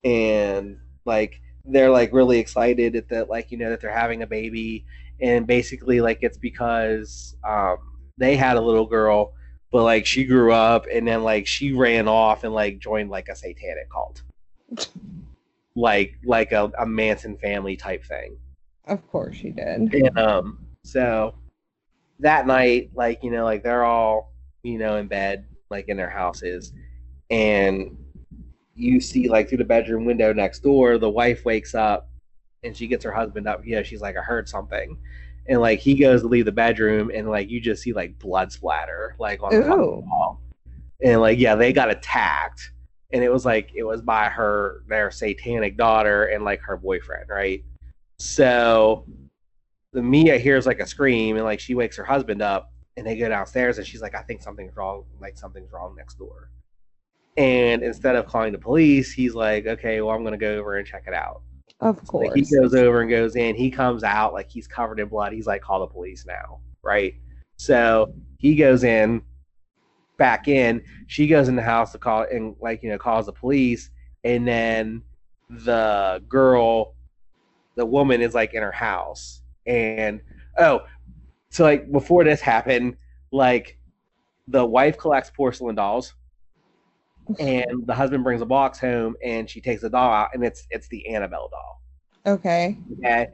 and like they're like really excited at that like you know that they're having a baby and basically like it's because um they had a little girl but like she grew up and then like she ran off and like joined like a satanic cult like like a, a manson family type thing Of course she did. and um, so that night, like you know, like they're all you know in bed, like in their houses, and you see like through the bedroom window next door, the wife wakes up and she gets her husband up. You know, she's like, I heard something, and like he goes to leave the bedroom, and like you just see like blood splatter like on the the wall, and like yeah, they got attacked. And it was like it was by her their satanic daughter and like her boyfriend, right? So the Mia hears like a scream and like she wakes her husband up and they go downstairs and she's like, I think something's wrong, like something's wrong next door. And instead of calling the police, he's like, Okay, well I'm gonna go over and check it out. Of Like course. he goes over and goes in, he comes out like he's covered in blood. He's like, Call the police now, right? So he goes in, back in, she goes in the house to call and like, you know, calls the police, and then the girl the woman is like in her house and oh so like before this happened like the wife collects porcelain dolls and the husband brings a box home and she takes the doll out and it's it's the annabelle doll. Okay. okay?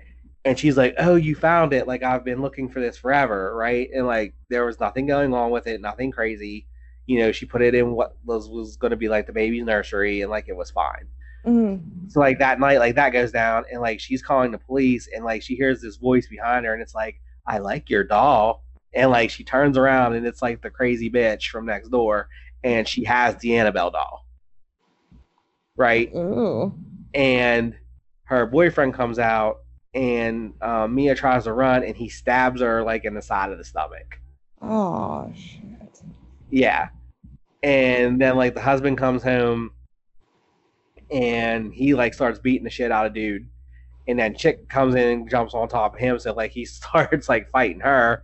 And she's like oh you found it. Like i've been looking for this forever right? And like there was nothing going on with it nothing crazy. You know she put it in what was was going to be like the baby's nursery and like it was fine Mhm. so like that night, like that goes down, and like she's calling the police, and like she hears this voice behind her, and it's like, "I like your doll," and like she turns around, and it's like the crazy bitch from next door, and she has the Annabelle doll, right? Ooh. And her boyfriend comes out, and uh, Mia tries to run, and he stabs her like in the side of the stomach. Oh shit. Yeah. And then like the husband comes home and he like starts beating the shit out of dude. And then chick comes in and jumps on top of him, so like he starts like fighting her.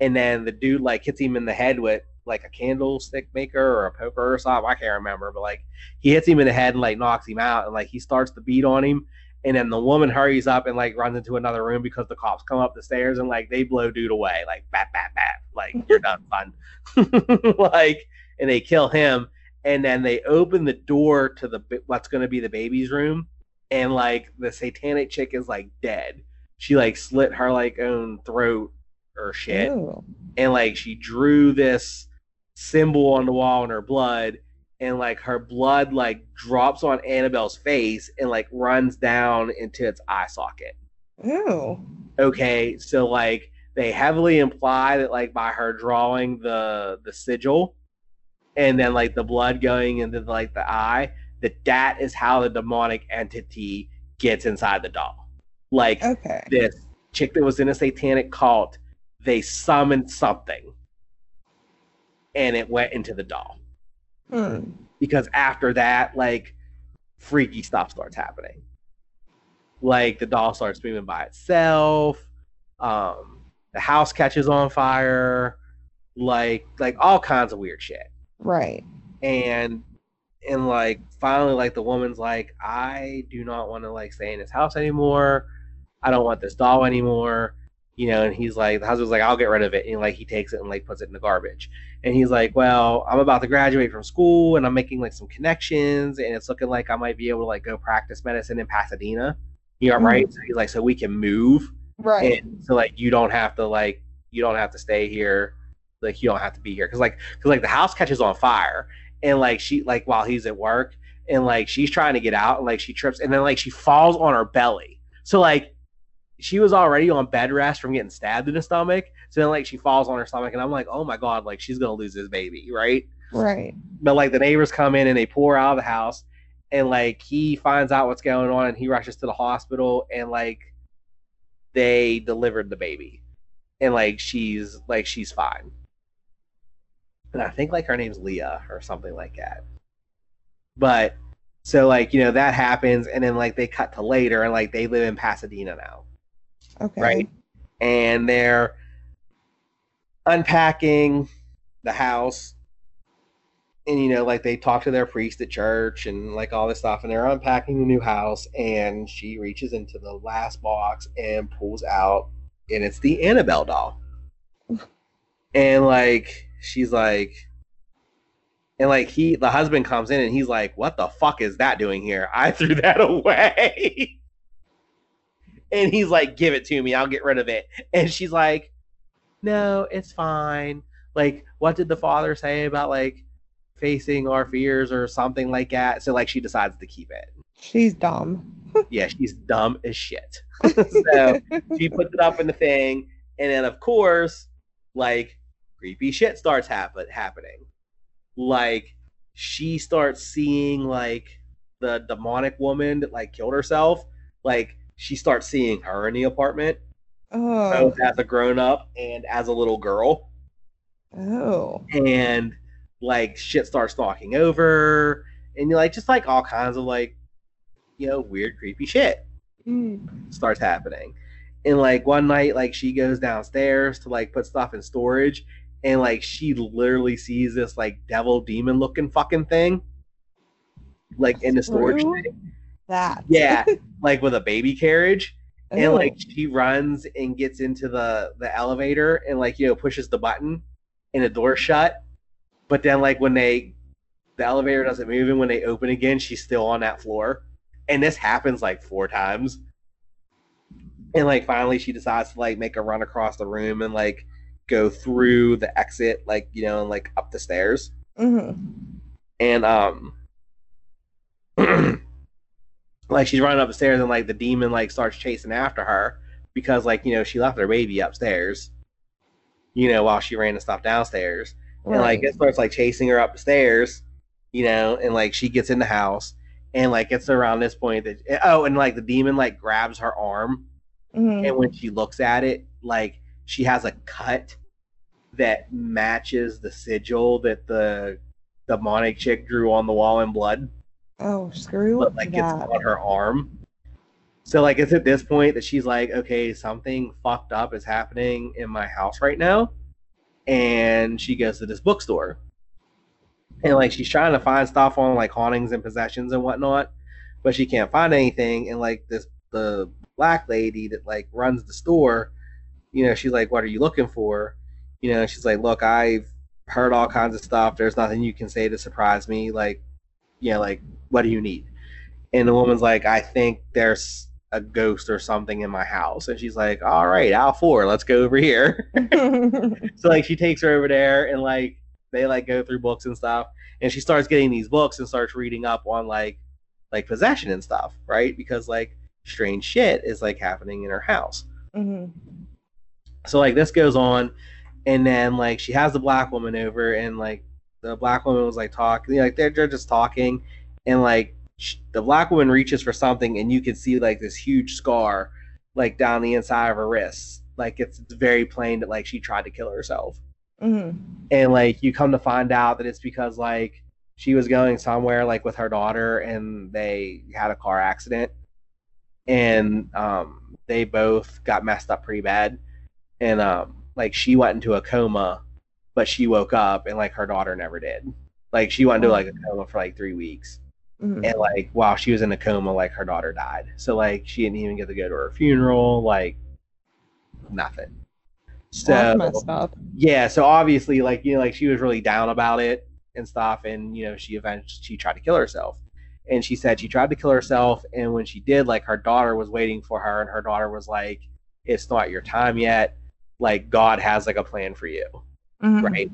And then the dude like hits him in the head with like a candlestick maker or a poker or something. I can't remember, but like he hits him in the head and like knocks him out and like he starts to beat on him. And then the woman hurries up and like runs into another room because the cops come up the stairs and like they blow dude away, like bat bat bat, like you're done, son. like and they kill him and then they open the door to the what's going to be the baby's room, and like the satanic chick is like dead. She like slit her like own throat or shit, Ew. and like she drew this symbol on the wall in her blood, and like her blood like drops on Annabelle's face and like runs down into its eye socket Ew. okay so like they heavily imply that like by her drawing the the sigil and then like the blood going into like the eye that that is how the demonic entity gets inside the doll like Okay. this chick that was in a satanic cult they summoned something and it went into the doll Hmm. because after that, like freaky stuff starts happening. Like the doll starts moving by itself. Um, the house catches on fire. Like like all kinds of weird shit. Right. And and like finally, like the woman's like, I do not want to like stay in his house anymore. I don't want this doll anymore. You know, and he's like, the husband's like, I'll get rid of it. And like he takes it and like puts it in the garbage. And he's like, Well, I'm about to graduate from school and I'm making like some connections and it's looking like I might be able to like go practice medicine in Pasadena. You know, right? Mm-hmm. So he's like, so we can move Right. and so like you don't have to like you don't have to stay here like you don't have to be here. Because like because like the house catches on fire and like she like while he's at work and like she's trying to get out and like she trips and then like she falls on her belly. So like she was already on bed rest from getting stabbed in the stomach. So then like she falls on her stomach and i'm like oh my god like she's gonna lose this baby right? Right. but like the neighbors come in and they pour out of the house and like he finds out what's going on and he rushes to the hospital and like they delivered the baby. And like she's like she's fine and i think like her name's leah or something like that but so like you know that happens and then like they cut to later and like they live in pasadena now Okay. right? And they're unpacking the house. And you know, like they talk to their priest at church and like all this stuff, and they're unpacking the new house. And she reaches into the last box and pulls out, and it's the Annabelle doll. and like she's like, and like he, the husband comes in and he's like, "What the fuck is that doing here? I threw that away." and he's like, "Give it to me. I'll get rid of it." And she's like, "No, it's fine. Like, what did the father say about like facing our fears or something like that?" So like, she decides to keep it. She's dumb. Yeah, she's dumb as shit. so she puts it up in the thing, and then of course, like creepy shit starts happen happening. Like she starts seeing like the demonic woman that like killed herself. Like she starts seeing her in the apartment, Oh. both as a grown up and as a little girl. Oh. And like shit starts knocking over, and you're like just like all kinds of like you know weird creepy shit Mm. starts happening. And like one night, like she goes downstairs to like put stuff in storage, and like she literally sees this like devil demon looking fucking thing, like in the storage thing. That. Yeah, like with a baby carriage, and like she runs and gets into the the elevator and like you know pushes the button, and the door shut. But then like when they the elevator doesn't move, and when they open again, she's still on that floor. And this happens like four times. And like finally she decides to like make a run across the room and like go through the exit, like, you know, and like up the stairs. Mhm. And um like she's running up the stairs and like the demon like starts chasing after her because like, you know, she left her baby upstairs. You know, while she ran the stuff downstairs and like it starts like chasing her up the stairs, you know, and like she gets in the house and like it's around this point that oh, and like the demon like grabs her arm Mhm. and when she looks at it, like she has a cut that matches the sigil that the demonic chick drew on the wall in blood, Oh, screw but like it's on her arm. So like it's at this point that she's like, okay, something fucked up is happening in my house right now, and she goes to this bookstore, and like she's trying to find stuff on like hauntings and possessions and whatnot, but she can't find anything. And like this, the black lady that like runs the store, you know, she's like, "What are you looking for?" You know, she's like, "Look, I've heard all kinds of stuff. There's nothing you can say to surprise me. Like, you know, like, what do you need? And the woman's like, I think there's a ghost or something in my house. And she's like, All right, Al four, let's go over here. so like she takes her over there and like they like go through books and stuff. And she starts getting these books and starts reading up on like like possession and stuff, right? Because like strange shit is like happening in her house. Mhm. So like this goes on, and then like she has the black woman over, and like the black woman was like talking, like they're, they're just talking, and like sh- the black woman reaches for something, and you can see like this huge scar, like down the inside of her wrist. Like it's, it's very plain that like she tried to kill herself, Mhm. and like you come to find out that it's because like she was going somewhere like with her daughter, and they had a car accident, and um they both got messed up pretty bad and um like she went into a coma but she woke up and like her daughter never did. Like she went into like a coma for like three weeks. Mhm. and like while she was in a coma like her daughter died. So like she didn't even get to go to her funeral like nothing. So That's messed up. yeah so obviously like you know like she was really down about it and stuff and you know she eventually she tried to kill herself. And she said she tried to kill herself and when she did like her daughter was waiting for her and her daughter was like it's not your time yet like god has like a plan for you Mhm. right?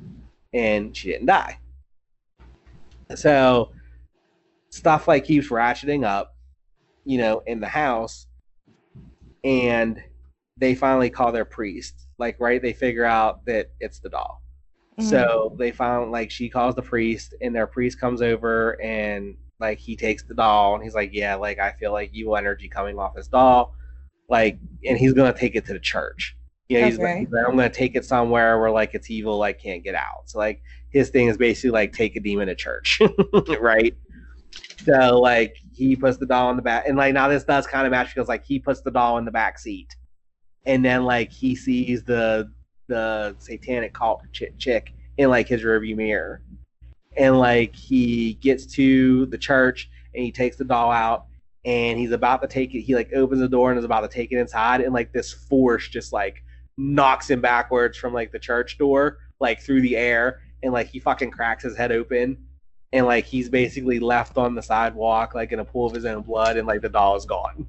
And she didn't die. So stuff like keeps ratcheting up you know in the house and they finally call their priest. Like right they figure out that it's the doll. Mhm. so they found like she calls the priest and their priest comes over and like he takes the doll and he's like yeah like i feel like evil energy coming off this doll. Like and he's gonna take it to the church you know he's, like, Okay. he's like, i'm gonna take it somewhere where like it's evil like can't get out. So like his thing is basically like take a demon to church right? So like he puts the doll in the back and like now this does kind of match because like he puts the doll in the back seat. And then like he sees the the satanic cult ch- chick in like his rearview mirror. And like he gets to the church and he takes the doll out and he's about to take it he like opens the door and is about to take it inside and like this force just like knocks him backwards from like the church door like through the air and like he fucking cracks his head open and like he's basically left on the sidewalk like in a pool of his own blood and like the doll is gone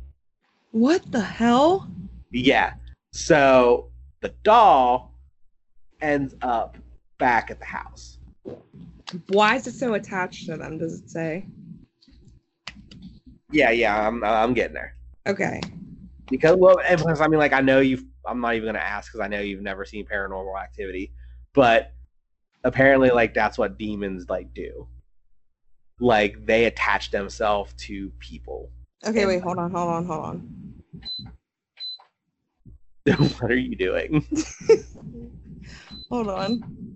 What the hell? yeah. So the doll ends up back at the house. Why is it so attached to them? Does it say? Yeah, yeah, I'm I'm getting there. Okay. Because well, and plus, I mean, like I know you've. I'm not even gonna ask because I know you've never seen Paranormal Activity, but apparently, like that's what demons like do. Like they attach themselves to people. Okay, wait, hold on, hold on, hold on. what are you doing? Hold on.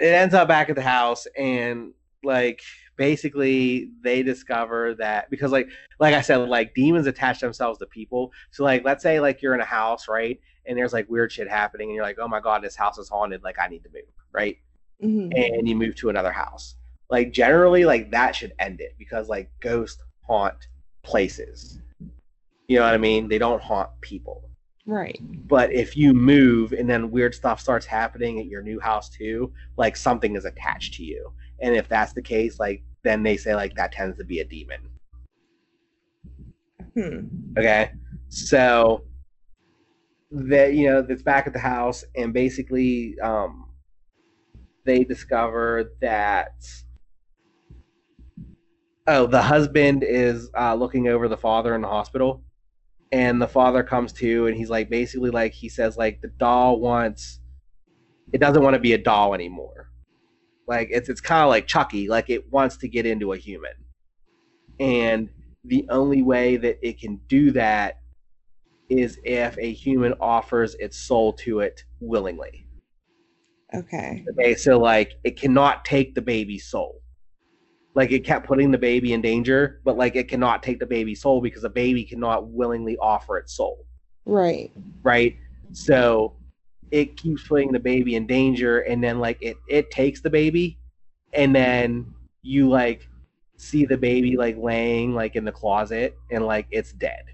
It ends up back at the house and like basically they discover that because like like i said like demons attach themselves to people. So like let's say like you're in a house right and there's like weird shit happening and you're like oh my god this house is haunted. Like i need to move right? Mhm. and you move to another house. Like generally like that should end it because like ghosts haunt places. You know what i mean? They don't haunt people Right. but if you move and then weird stuff starts happening at your new house too, like something is attached to you. And if that's the case, like then they say like that tends to be a demon. Hmm. Okay. So that you know, that's back at the house and basically um they discover that oh, the husband is uh looking over the father in the hospital and the father comes to and he's like basically like he says like the doll wants it doesn't want to be a doll anymore. Like it's it's kind of like chucky like it wants to get into a human. And the only way that it can do that is if a human offers its soul to it willingly. Okay. okay so like it cannot take the baby's soul like it kept putting the baby in danger, but like it cannot take the baby's soul because the baby cannot willingly offer its soul, Right. right? So it keeps putting the baby in danger, and then like it it takes the baby, and then you like see the baby like laying like in the closet, and like it's dead.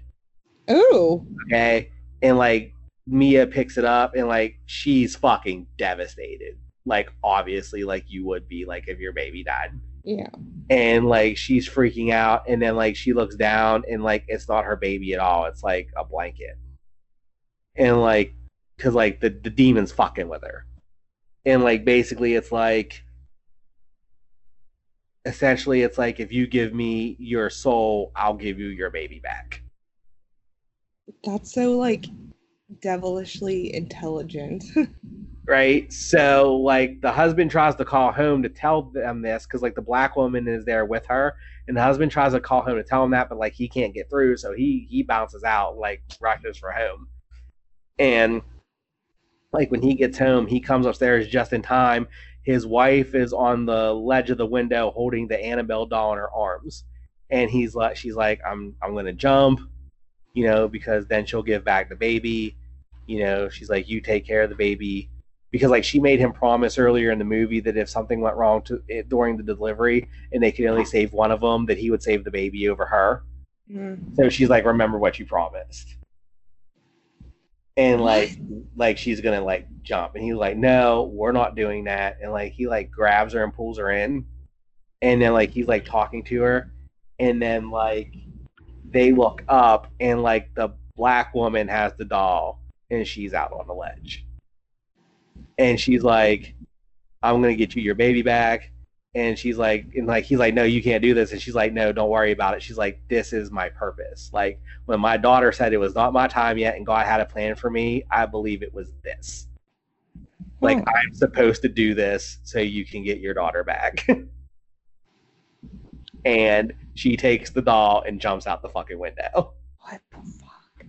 Ooh. Okay, and like Mia picks it up, and like she's fucking devastated. Like obviously, like you would be like if your baby died Yeah. and like she's freaking out and then like she looks down and like it's not her baby at all it's like a blanket and like because like the, the demon's fucking with her and like basically it's like essentially it's like if you give me your soul i'll give you your baby back That's so like devilishly intelligent. right? So like the husband tries to call home to tell them this because like the black woman is there with her and the husband tries to call home to tell him that but like he can't get through so he he bounces out like rushes for home. And like when he gets home he comes upstairs just in time. His wife is on the ledge of the window holding the annabelle doll in her arms. And he's like she's like i'm i'm gonna jump you know because then she'll give back the baby. You know she's like you take care of the baby because like she made him promise earlier in the movie that if something went wrong to it during the delivery and they could only save one of them that he would save the baby over her. Mm. so she's like remember what you promised. And like like she's gonna like jump. And he's like no we're not doing that. And like he like grabs her and pulls her in. And then like he's like talking to her. And then like they look up and like the black woman has the doll and she's out on the ledge and she's like i'm gonna get you your baby back. And she's like and like he's like no you can't do this. And she's like no don't worry about it. She's like this is my purpose. Like when my daughter said it was not my time yet and god had a plan for me i believe it was this. Like i'm supposed to do this so you can get your daughter back. And she takes the doll and jumps out the fucking window. What the fuck?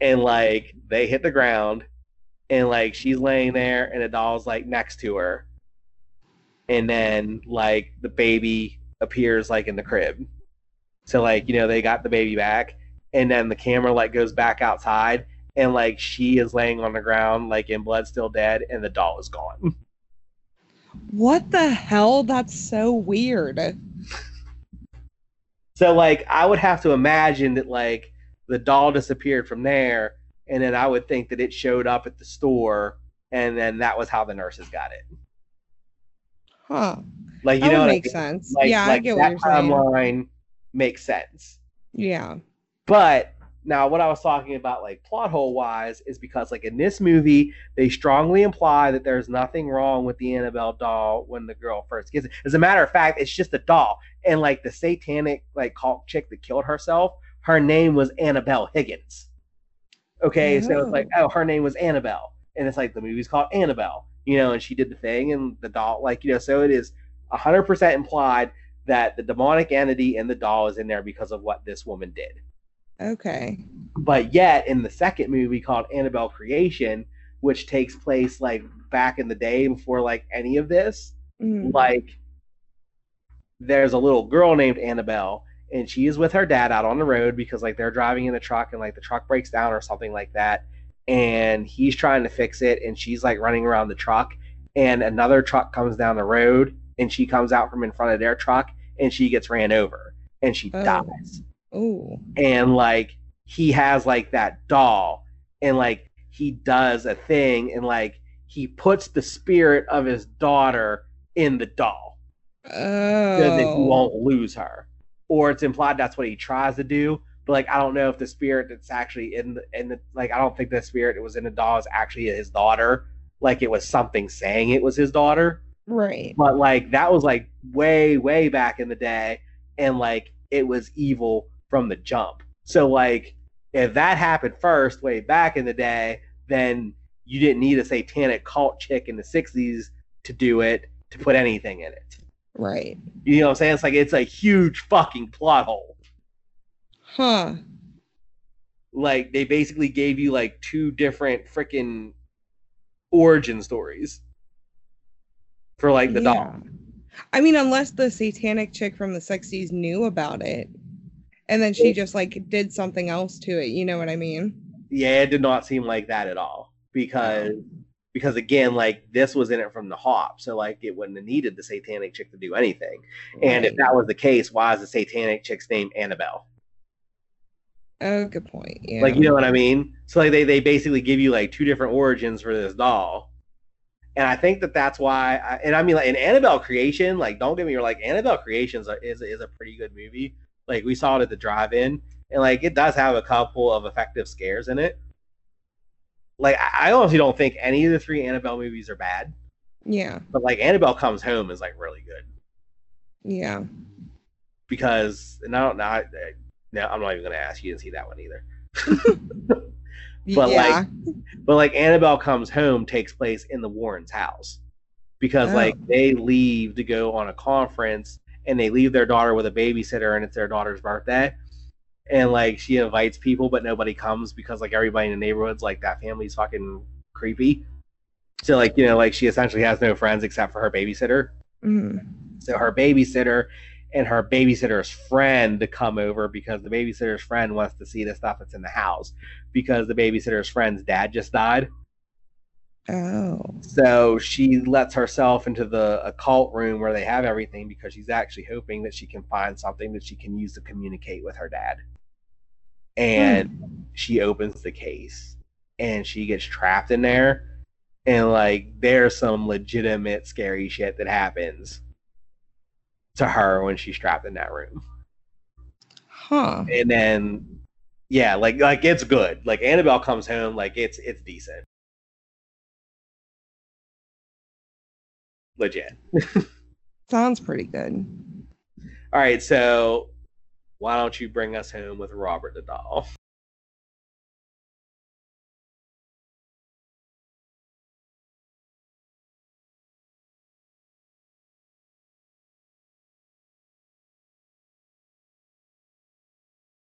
and like they hit the ground and like she's laying there and the doll's like next to her and then like the baby appears like in the crib so like you know they got the baby back and then the camera like goes back outside and like she is laying on the ground like in blood still dead and the doll is gone What the hell? That's so weird. so like i would have to imagine that like the doll disappeared from there and then i would think that it showed up at the store and then that was how the nurses got it Huh. Like you That know what I mean? sense. Like, yeah, I like get what that you're saying. timeline makes sense. Yeah. But now what I was talking about, like plot hole wise, is because like in this movie, they strongly imply that there's nothing wrong with the Annabelle doll when the girl first gets it. As a matter of fact, it's just a doll. And like the satanic like cult chick that killed herself, her name was Annabelle Higgins. Okay, so it's like, oh, her name was Annabelle. And it's like the movie's called Annabelle, you know, and she did the thing and the doll, like, you know, so it is hundred percent implied that the demonic entity in the doll is in there because of what this woman did. Okay. But yet, in the second movie called Annabelle Creation, which takes place like back in the day before like any of this, Mm. like there's a little girl named Annabelle, and she is with her dad out on the road because like they're driving in the truck and like the truck breaks down or something like that, and he's trying to fix it, and she's like running around the truck, and another truck comes down the road, and she comes out from in front of their truck, and she gets ran over, and she Oh. dies Ooh. and like he has like that doll and like he does a thing and like he puts the spirit of his daughter in the doll Oh. so that he won't oh. lose her or it's implied that's what he tries to do but like i don't know if the spirit that's actually in the in the like i don't think the spirit that was in the doll is actually his daughter. Like it was something saying it was his daughter. Right. but like that was like way way back in the day and like it was evil from the jump. So like if that happened first way back in the day then you didn't need a satanic cult chick in the 60s to do it to put anything in it Right. you know what i'm saying it's like it's a huge fucking plot hole Huh. like they basically gave you like two different freaking origin stories for like the doll I mean, unless the satanic chick from the 60s knew about it and then she just like did something else to it. You know what I mean? Yeah, it did not seem like that at all because because again, like this was in it from the hop, so like it wouldn't have needed the satanic chick to do anything. And if that was the case, why is the satanic chick's name Annabelle? Oh, good point. Yeah. Like you know what I mean? So like they they basically give you like two different origins for this doll. And I think that that's why, I, and I mean, like in Annabelle Creation, like don't get me wrong, like Annabelle Creations is is a pretty good movie. Like we saw it at the drive-in, and like it does have a couple of effective scares in it. Like I honestly don't think any of the three Annabelle movies are bad, yeah. but like Annabelle Comes Home is like really good Yeah. because, and I don't know, I, no, I'm not even gonna ask you didn't see that one either. But, yeah. like, But like Annabelle Comes Home takes place in the Warrens' house because Oh. like they leave to go on a conference and they leave their daughter with a babysitter and it's their daughter's birthday. And like she invites people but nobody comes because like everybody in the neighborhood's like that family's fucking creepy. So like, you know, like she essentially has no friends except for her babysitter. Mhm. So her babysitter and her babysitter's friend to come over because the babysitter's friend wants to see the stuff that's in the house because the babysitter's friend's dad just died. Oh. So she lets herself into the occult room where they have everything because she's actually hoping that she can find something that she can use to communicate with her dad. And hmm. she opens the case and she gets trapped in there. And like there's some legitimate scary shit that happens to her when she's trapped in that room. Huh. And then yeah, like like it's good. Like Annabelle comes home, like it's it's decent. Legit. Sounds pretty good. All right, so why don't you bring us home with Robert the doll?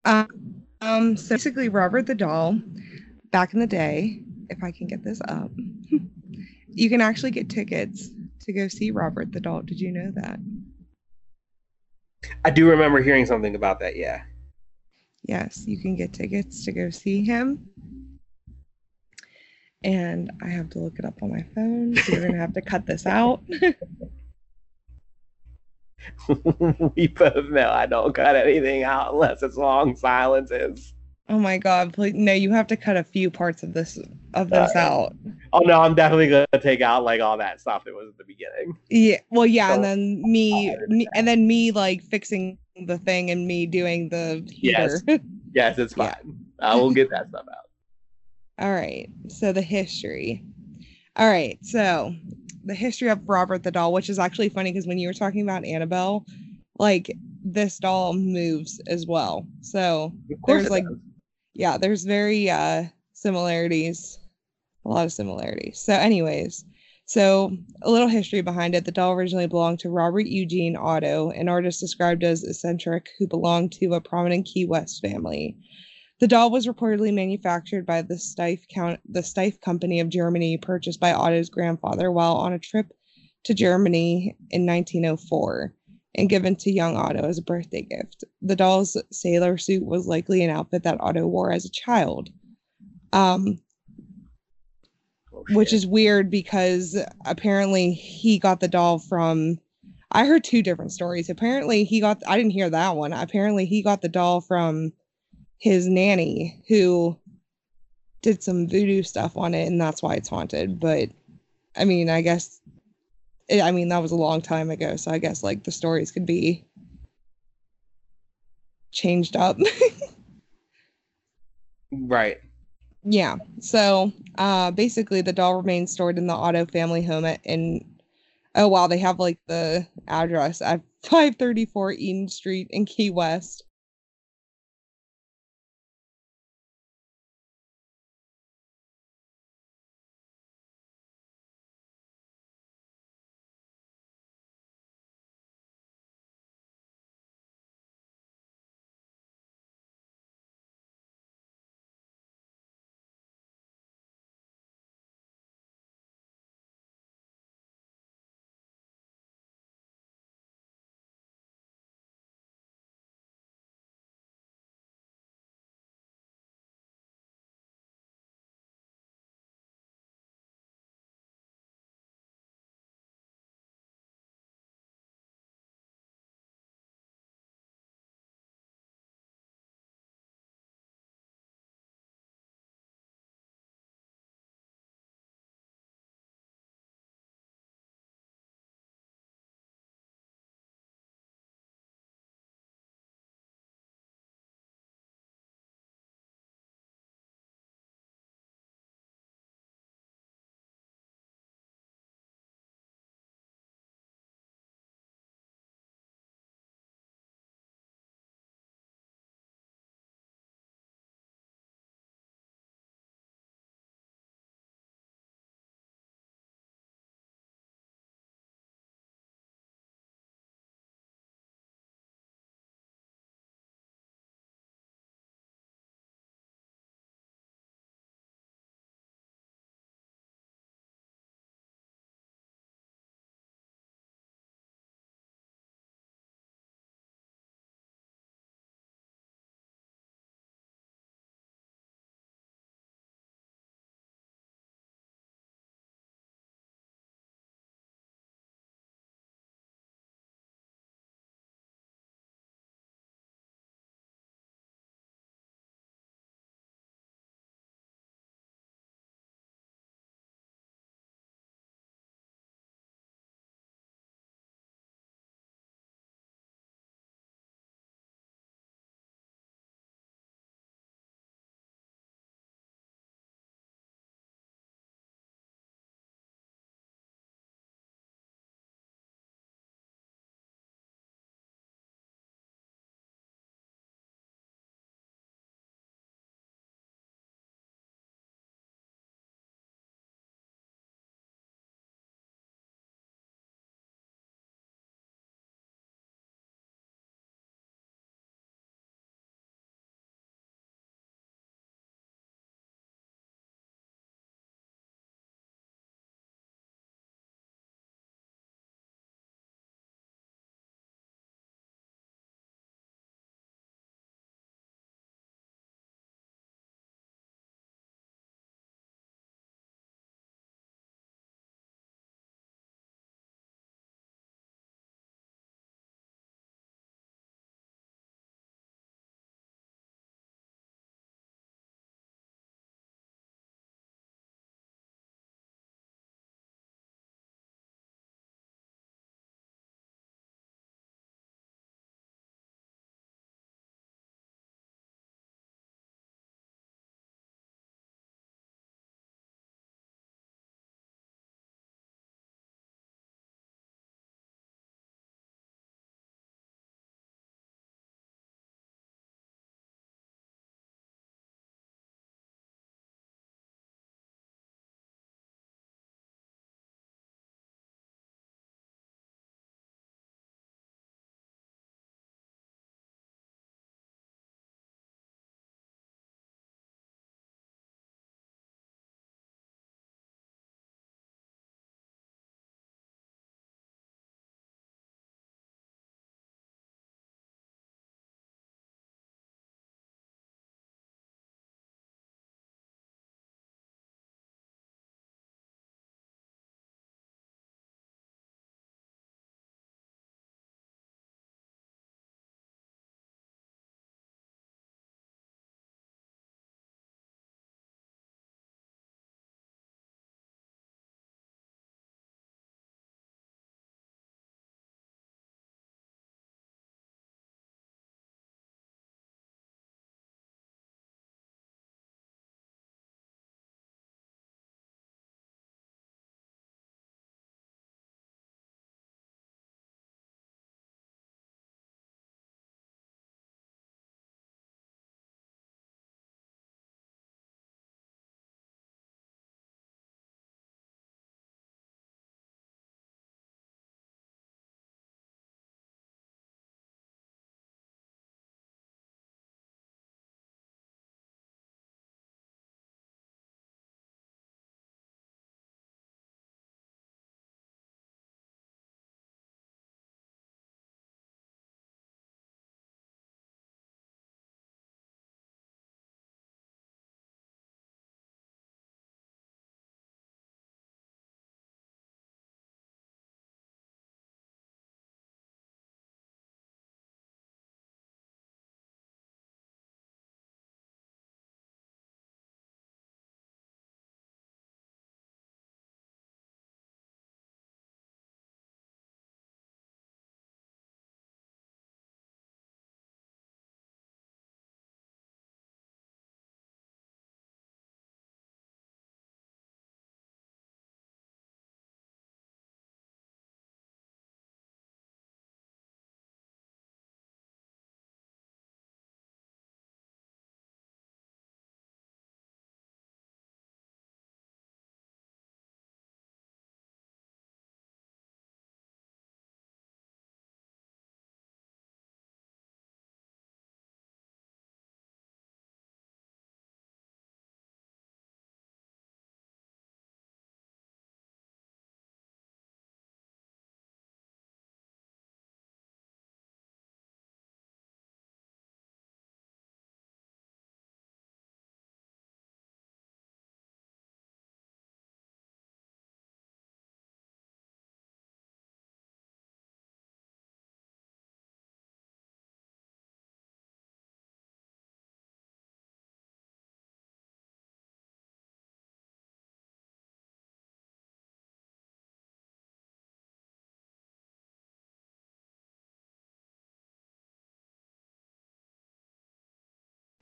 Um, um, so basically, Robert the Doll, back in the day, if I can get this up, you can actually get tickets to go see Robert the Doll. Did you know that? I do remember hearing something about that. Yeah. Yes, you can get tickets to go see him. And I have to look it up on my phone. So you're going to have to cut this out. we both know I don't cut anything out unless it's long silences. Oh my God. Please, no, you have to cut a few parts of this of this Alright. out. Oh no, I'm definitely gonna take out like all that stuff that was at the beginning. Yeah. Well, yeah, and then me, uh, me and then me like fixing the thing and me doing the heater. Yes. Yes, it's Yeah. fine. I will get that stuff out. All right. So the history. All right. So the history of Robert the doll, which is actually funny because when you were talking about Annabelle, like this doll moves as well. So There's, like, does. Yeah, there's very uh similarities, a lot of similarities. So, anyways, so a little history behind it. The doll originally belonged to Robert Eugene Otto, an artist described as eccentric who belonged to a prominent Key West family. The doll was reportedly manufactured by the Steiff count the Steiff Company of Germany, purchased by Otto's grandfather while on a trip to Germany in 1904 and given to young Otto as a birthday gift. The doll's sailor suit was likely an outfit that Otto wore as a child. Um, Oh, which is weird because apparently he got the doll from I heard two different stories. Apparently he got I didn't hear that one. Apparently he got the doll from his nanny who did some voodoo stuff on it and that's why it's haunted. But I mean, I guess I mean that was a long time ago, so I guess like the stories could be changed up. right. Yeah. So uh basically the doll remains stored in the Otto family home at in oh wow, they have like the address at 534 Eaton Street in Key West.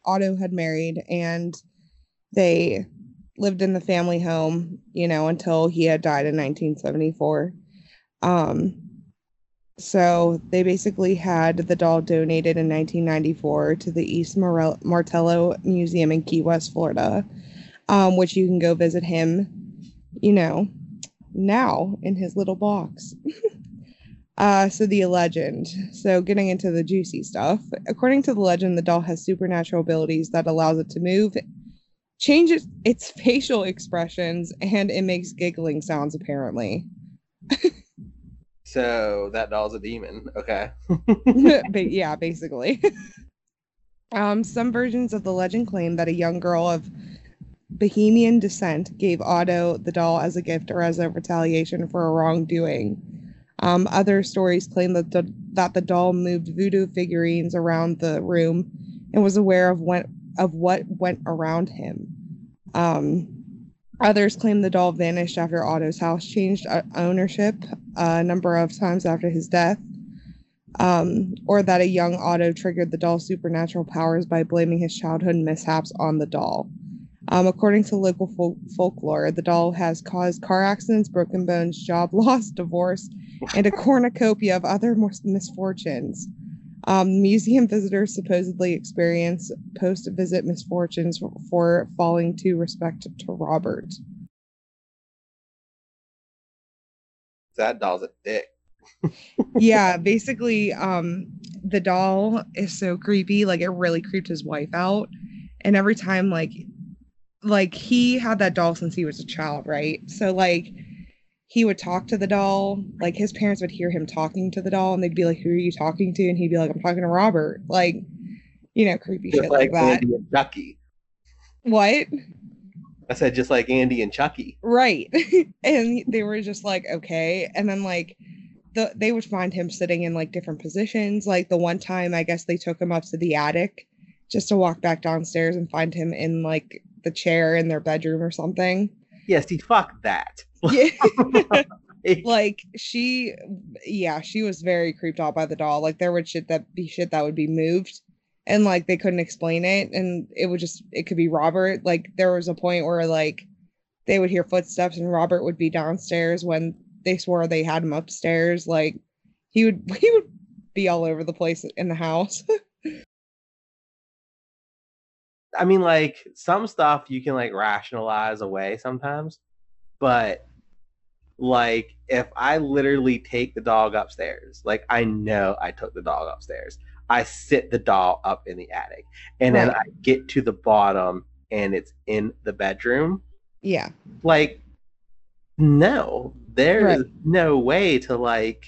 Otto had married and they lived in the family home, you know, until he had died in 1974. Um, so they basically had the doll donated in 1994 to the East Morel- Martello Museum in Key West, Florida, um, which you can go visit him, you know, now in his little box. uh, so the legend. So getting into the juicy stuff. According to the legend, the doll has supernatural abilities that allows it to move, changes its facial expressions, and it makes giggling sounds. Apparently. So that doll's a demon. Okay. but yeah, basically. um, some versions of the legend claim that a young girl of Bohemian descent gave Otto the doll as a gift or as a retaliation for a wrongdoing. Um, other stories claim that the, that the doll moved voodoo figurines around the room and was aware of what of what went around him. Um, Others claim the doll vanished after Otto's house changed uh, ownership a number of times after his death, um, or that a young Otto triggered the doll's supernatural powers by blaming his childhood mishaps on the doll. Um, according to local fol- folklore, the doll has caused car accidents, broken bones, job loss, divorce, and a cornucopia of other mis- misfortunes. Um, museum visitors supposedly experience post visit misfortunes for, for falling to respect to Robert. That doll's a dick. yeah, basically, um, the doll is so creepy. Like, it really creeped his wife out. And every time, like, like he had that doll since he was a child, right? So, like, he would talk to the doll. Like his parents would hear him talking to the doll, and they'd be like, "Who are you talking to?" And he'd be like, "I'm talking to Robert." Like, you know, creepy Just shit like, like that. Andy and Chucky. What? I said just like Andy and Chucky. Right. and they were just like, okay. And then like the they would find him sitting in like different positions. Like the one time I guess they took him up to the attic just to walk back downstairs and find him in like the chair in their bedroom or something. Yeah, see, fuck that. Yeah. like she yeah, she was very creeped out by the doll. Like there would shit that be shit that would be moved and like they couldn't explain it and it would just it could be Robert. Like there was a point where like they would hear footsteps and Robert would be downstairs when they swore they had him upstairs. Like he would he would be all over the place in the house. I mean, like some stuff you can like rationalize away sometimes, but like if I literally take the dog upstairs, like I know I took the dog upstairs. I sit the doll up in the attic, and then I get to the bottom, and it's in the bedroom. yeah. Like, no, there is Right. no way to like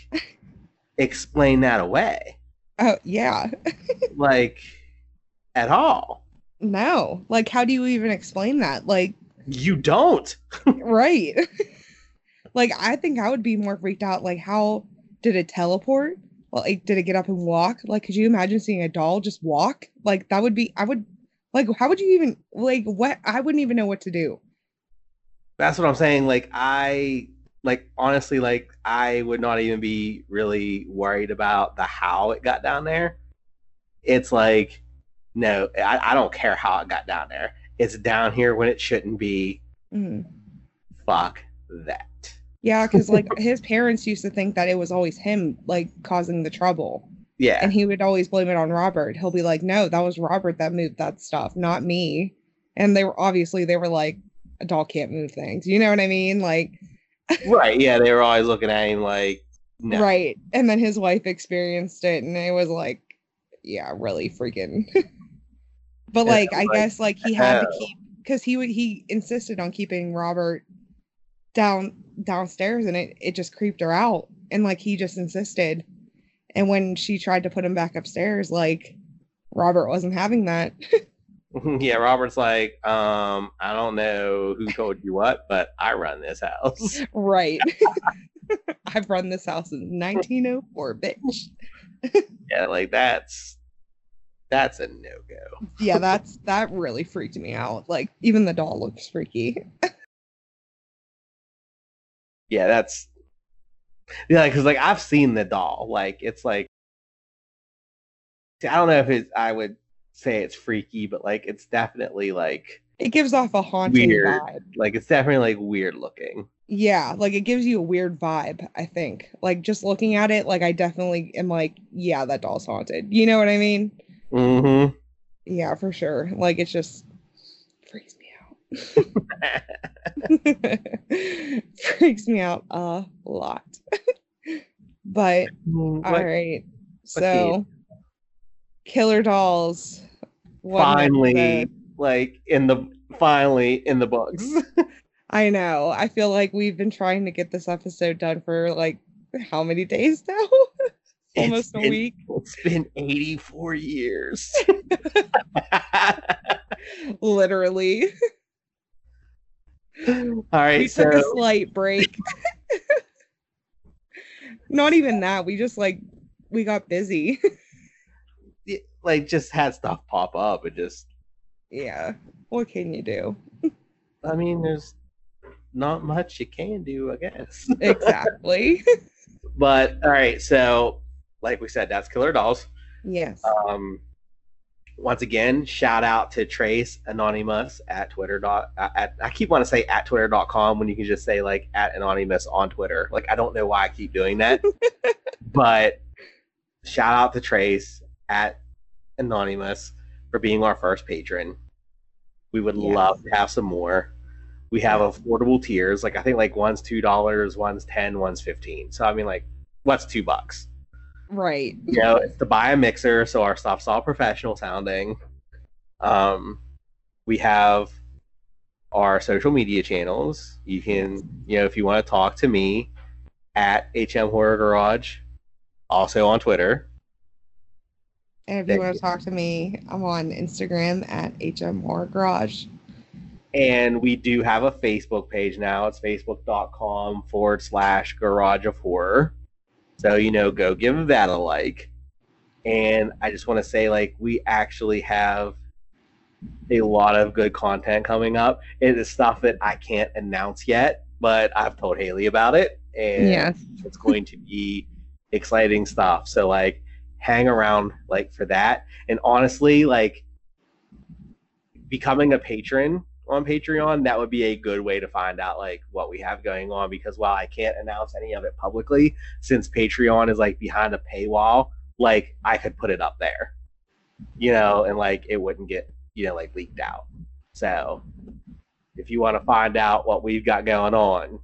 explain that away, Oh yeah. like at all. No. Like how do you even explain that? Like You don't. right. like I think I would be more freaked out. Like how did it teleport? Like did it get up and walk? Like could you imagine seeing a doll just walk? Like that would be I would like how would you even like what I wouldn't even know what to do. That's what I'm saying. Like I like honestly like I would not even be really worried about the how it got down there. It's like no, I, I don't care how it got down there. It's down here when it shouldn't be. Mhm. Fuck that. Yeah, because like his parents used to think that it was always him like causing the trouble. Yeah. and he would always blame it on Robert. He'll be like, "No, that was Robert that moved that stuff, not me." And they were obviously they were like, "A doll can't move things." You know what I mean? Like, right. Yeah. They were always looking at him like no. right. And then his wife experienced it, and it was like, yeah, really freaking. But Yeah, like, I like, guess like he had to keep because he would he insisted on keeping Robert down downstairs, and it it just creeped her out, and like he just insisted. And when she tried to put him back upstairs, like Robert wasn't having that. yeah. Robert's like, um, I don't know who told you what, but I run this house. Right. I've run this house since 1904, bitch. yeah. Like that's that's a no go. Yeah, that's that really freaked me out. Like even the doll looks freaky. yeah, that's yeah, because like I've seen the doll. Like it's like I don't know if it's I would say it's freaky, but like it's definitely like It gives off a haunting Weird. vibe. like it's definitely like weird looking. Yeah, like it gives you a weird vibe, I think. Like just looking at it, like I definitely am like, yeah, that doll's haunted. You know what I mean? Mm-hmm. Yeah, for sure. Like it's just freaks me out. freaks me out a lot. but all right. So Killer Dolls. finally, like in the finally in the books. I know. I feel like we've been trying to get this episode done for like how many days now? Almost a been- week. It's been 84 years. Literally. All right, we so took a slight break. Not even that. We just like we got busy. it, like just had stuff pop up and just yeah. What can you do? I mean, there's not much you can do, I guess. Exactly. but all right, so like we said, that's Killer Dolls. yes. Um, once again, shout out to Trace Anonymous at Twitter dot at I keep want to say at twitter.com when you can just say like at anonymous on Twitter. Like I don't know why I keep doing that. but shout out to Trace at Anonymous for being our first patron. We would Yes. love to have some more. We have affordable tiers. Like I think like one's two dollars, one's ten, one's fifteen. So I mean like what's two bucks? Right. you know, it's to buy a mixer, so our stuff's all professional sounding. Um, we have our social media channels. You can, you know, if you want to talk to me at HM Horror Garage, also on Twitter. And if you want to talk to me, I'm on Instagram at HM Horror Garage. And we do have a Facebook page now. It's facebook.com forward slash garage of horror. So, you know, go give that a like. And I just want to say, like, we actually have a lot of good content coming up. It is stuff that I can't announce yet, but I've told Haley about it. And Yes. it's going to be exciting stuff. So, like, hang around, like, for that. And honestly, like, becoming a patron on Patreon, that would be a good way to find out like what we have going on because while I can't announce any of it publicly, since Patreon is like behind a paywall, like I could put it up there. You know, and like it wouldn't get, you know, like leaked out. So if you want to find out what we've got going on,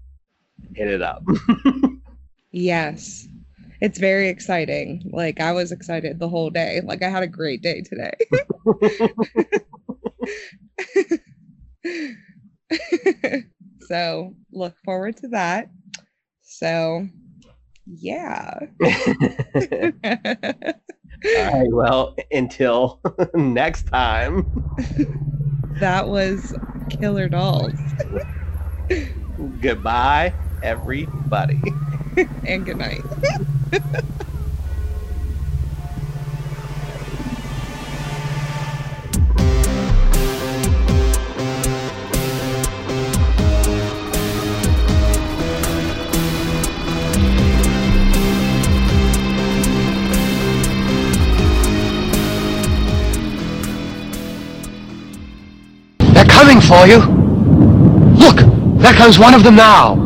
hit it up. Yes. It's very exciting. Like I was excited the whole day. Like I had a great day today. so look forward to that. So yeah. All right, well, until next time. that was Killer Dolls. Goodbye, everybody. and good night. Coming for you. Look, there comes one of them now.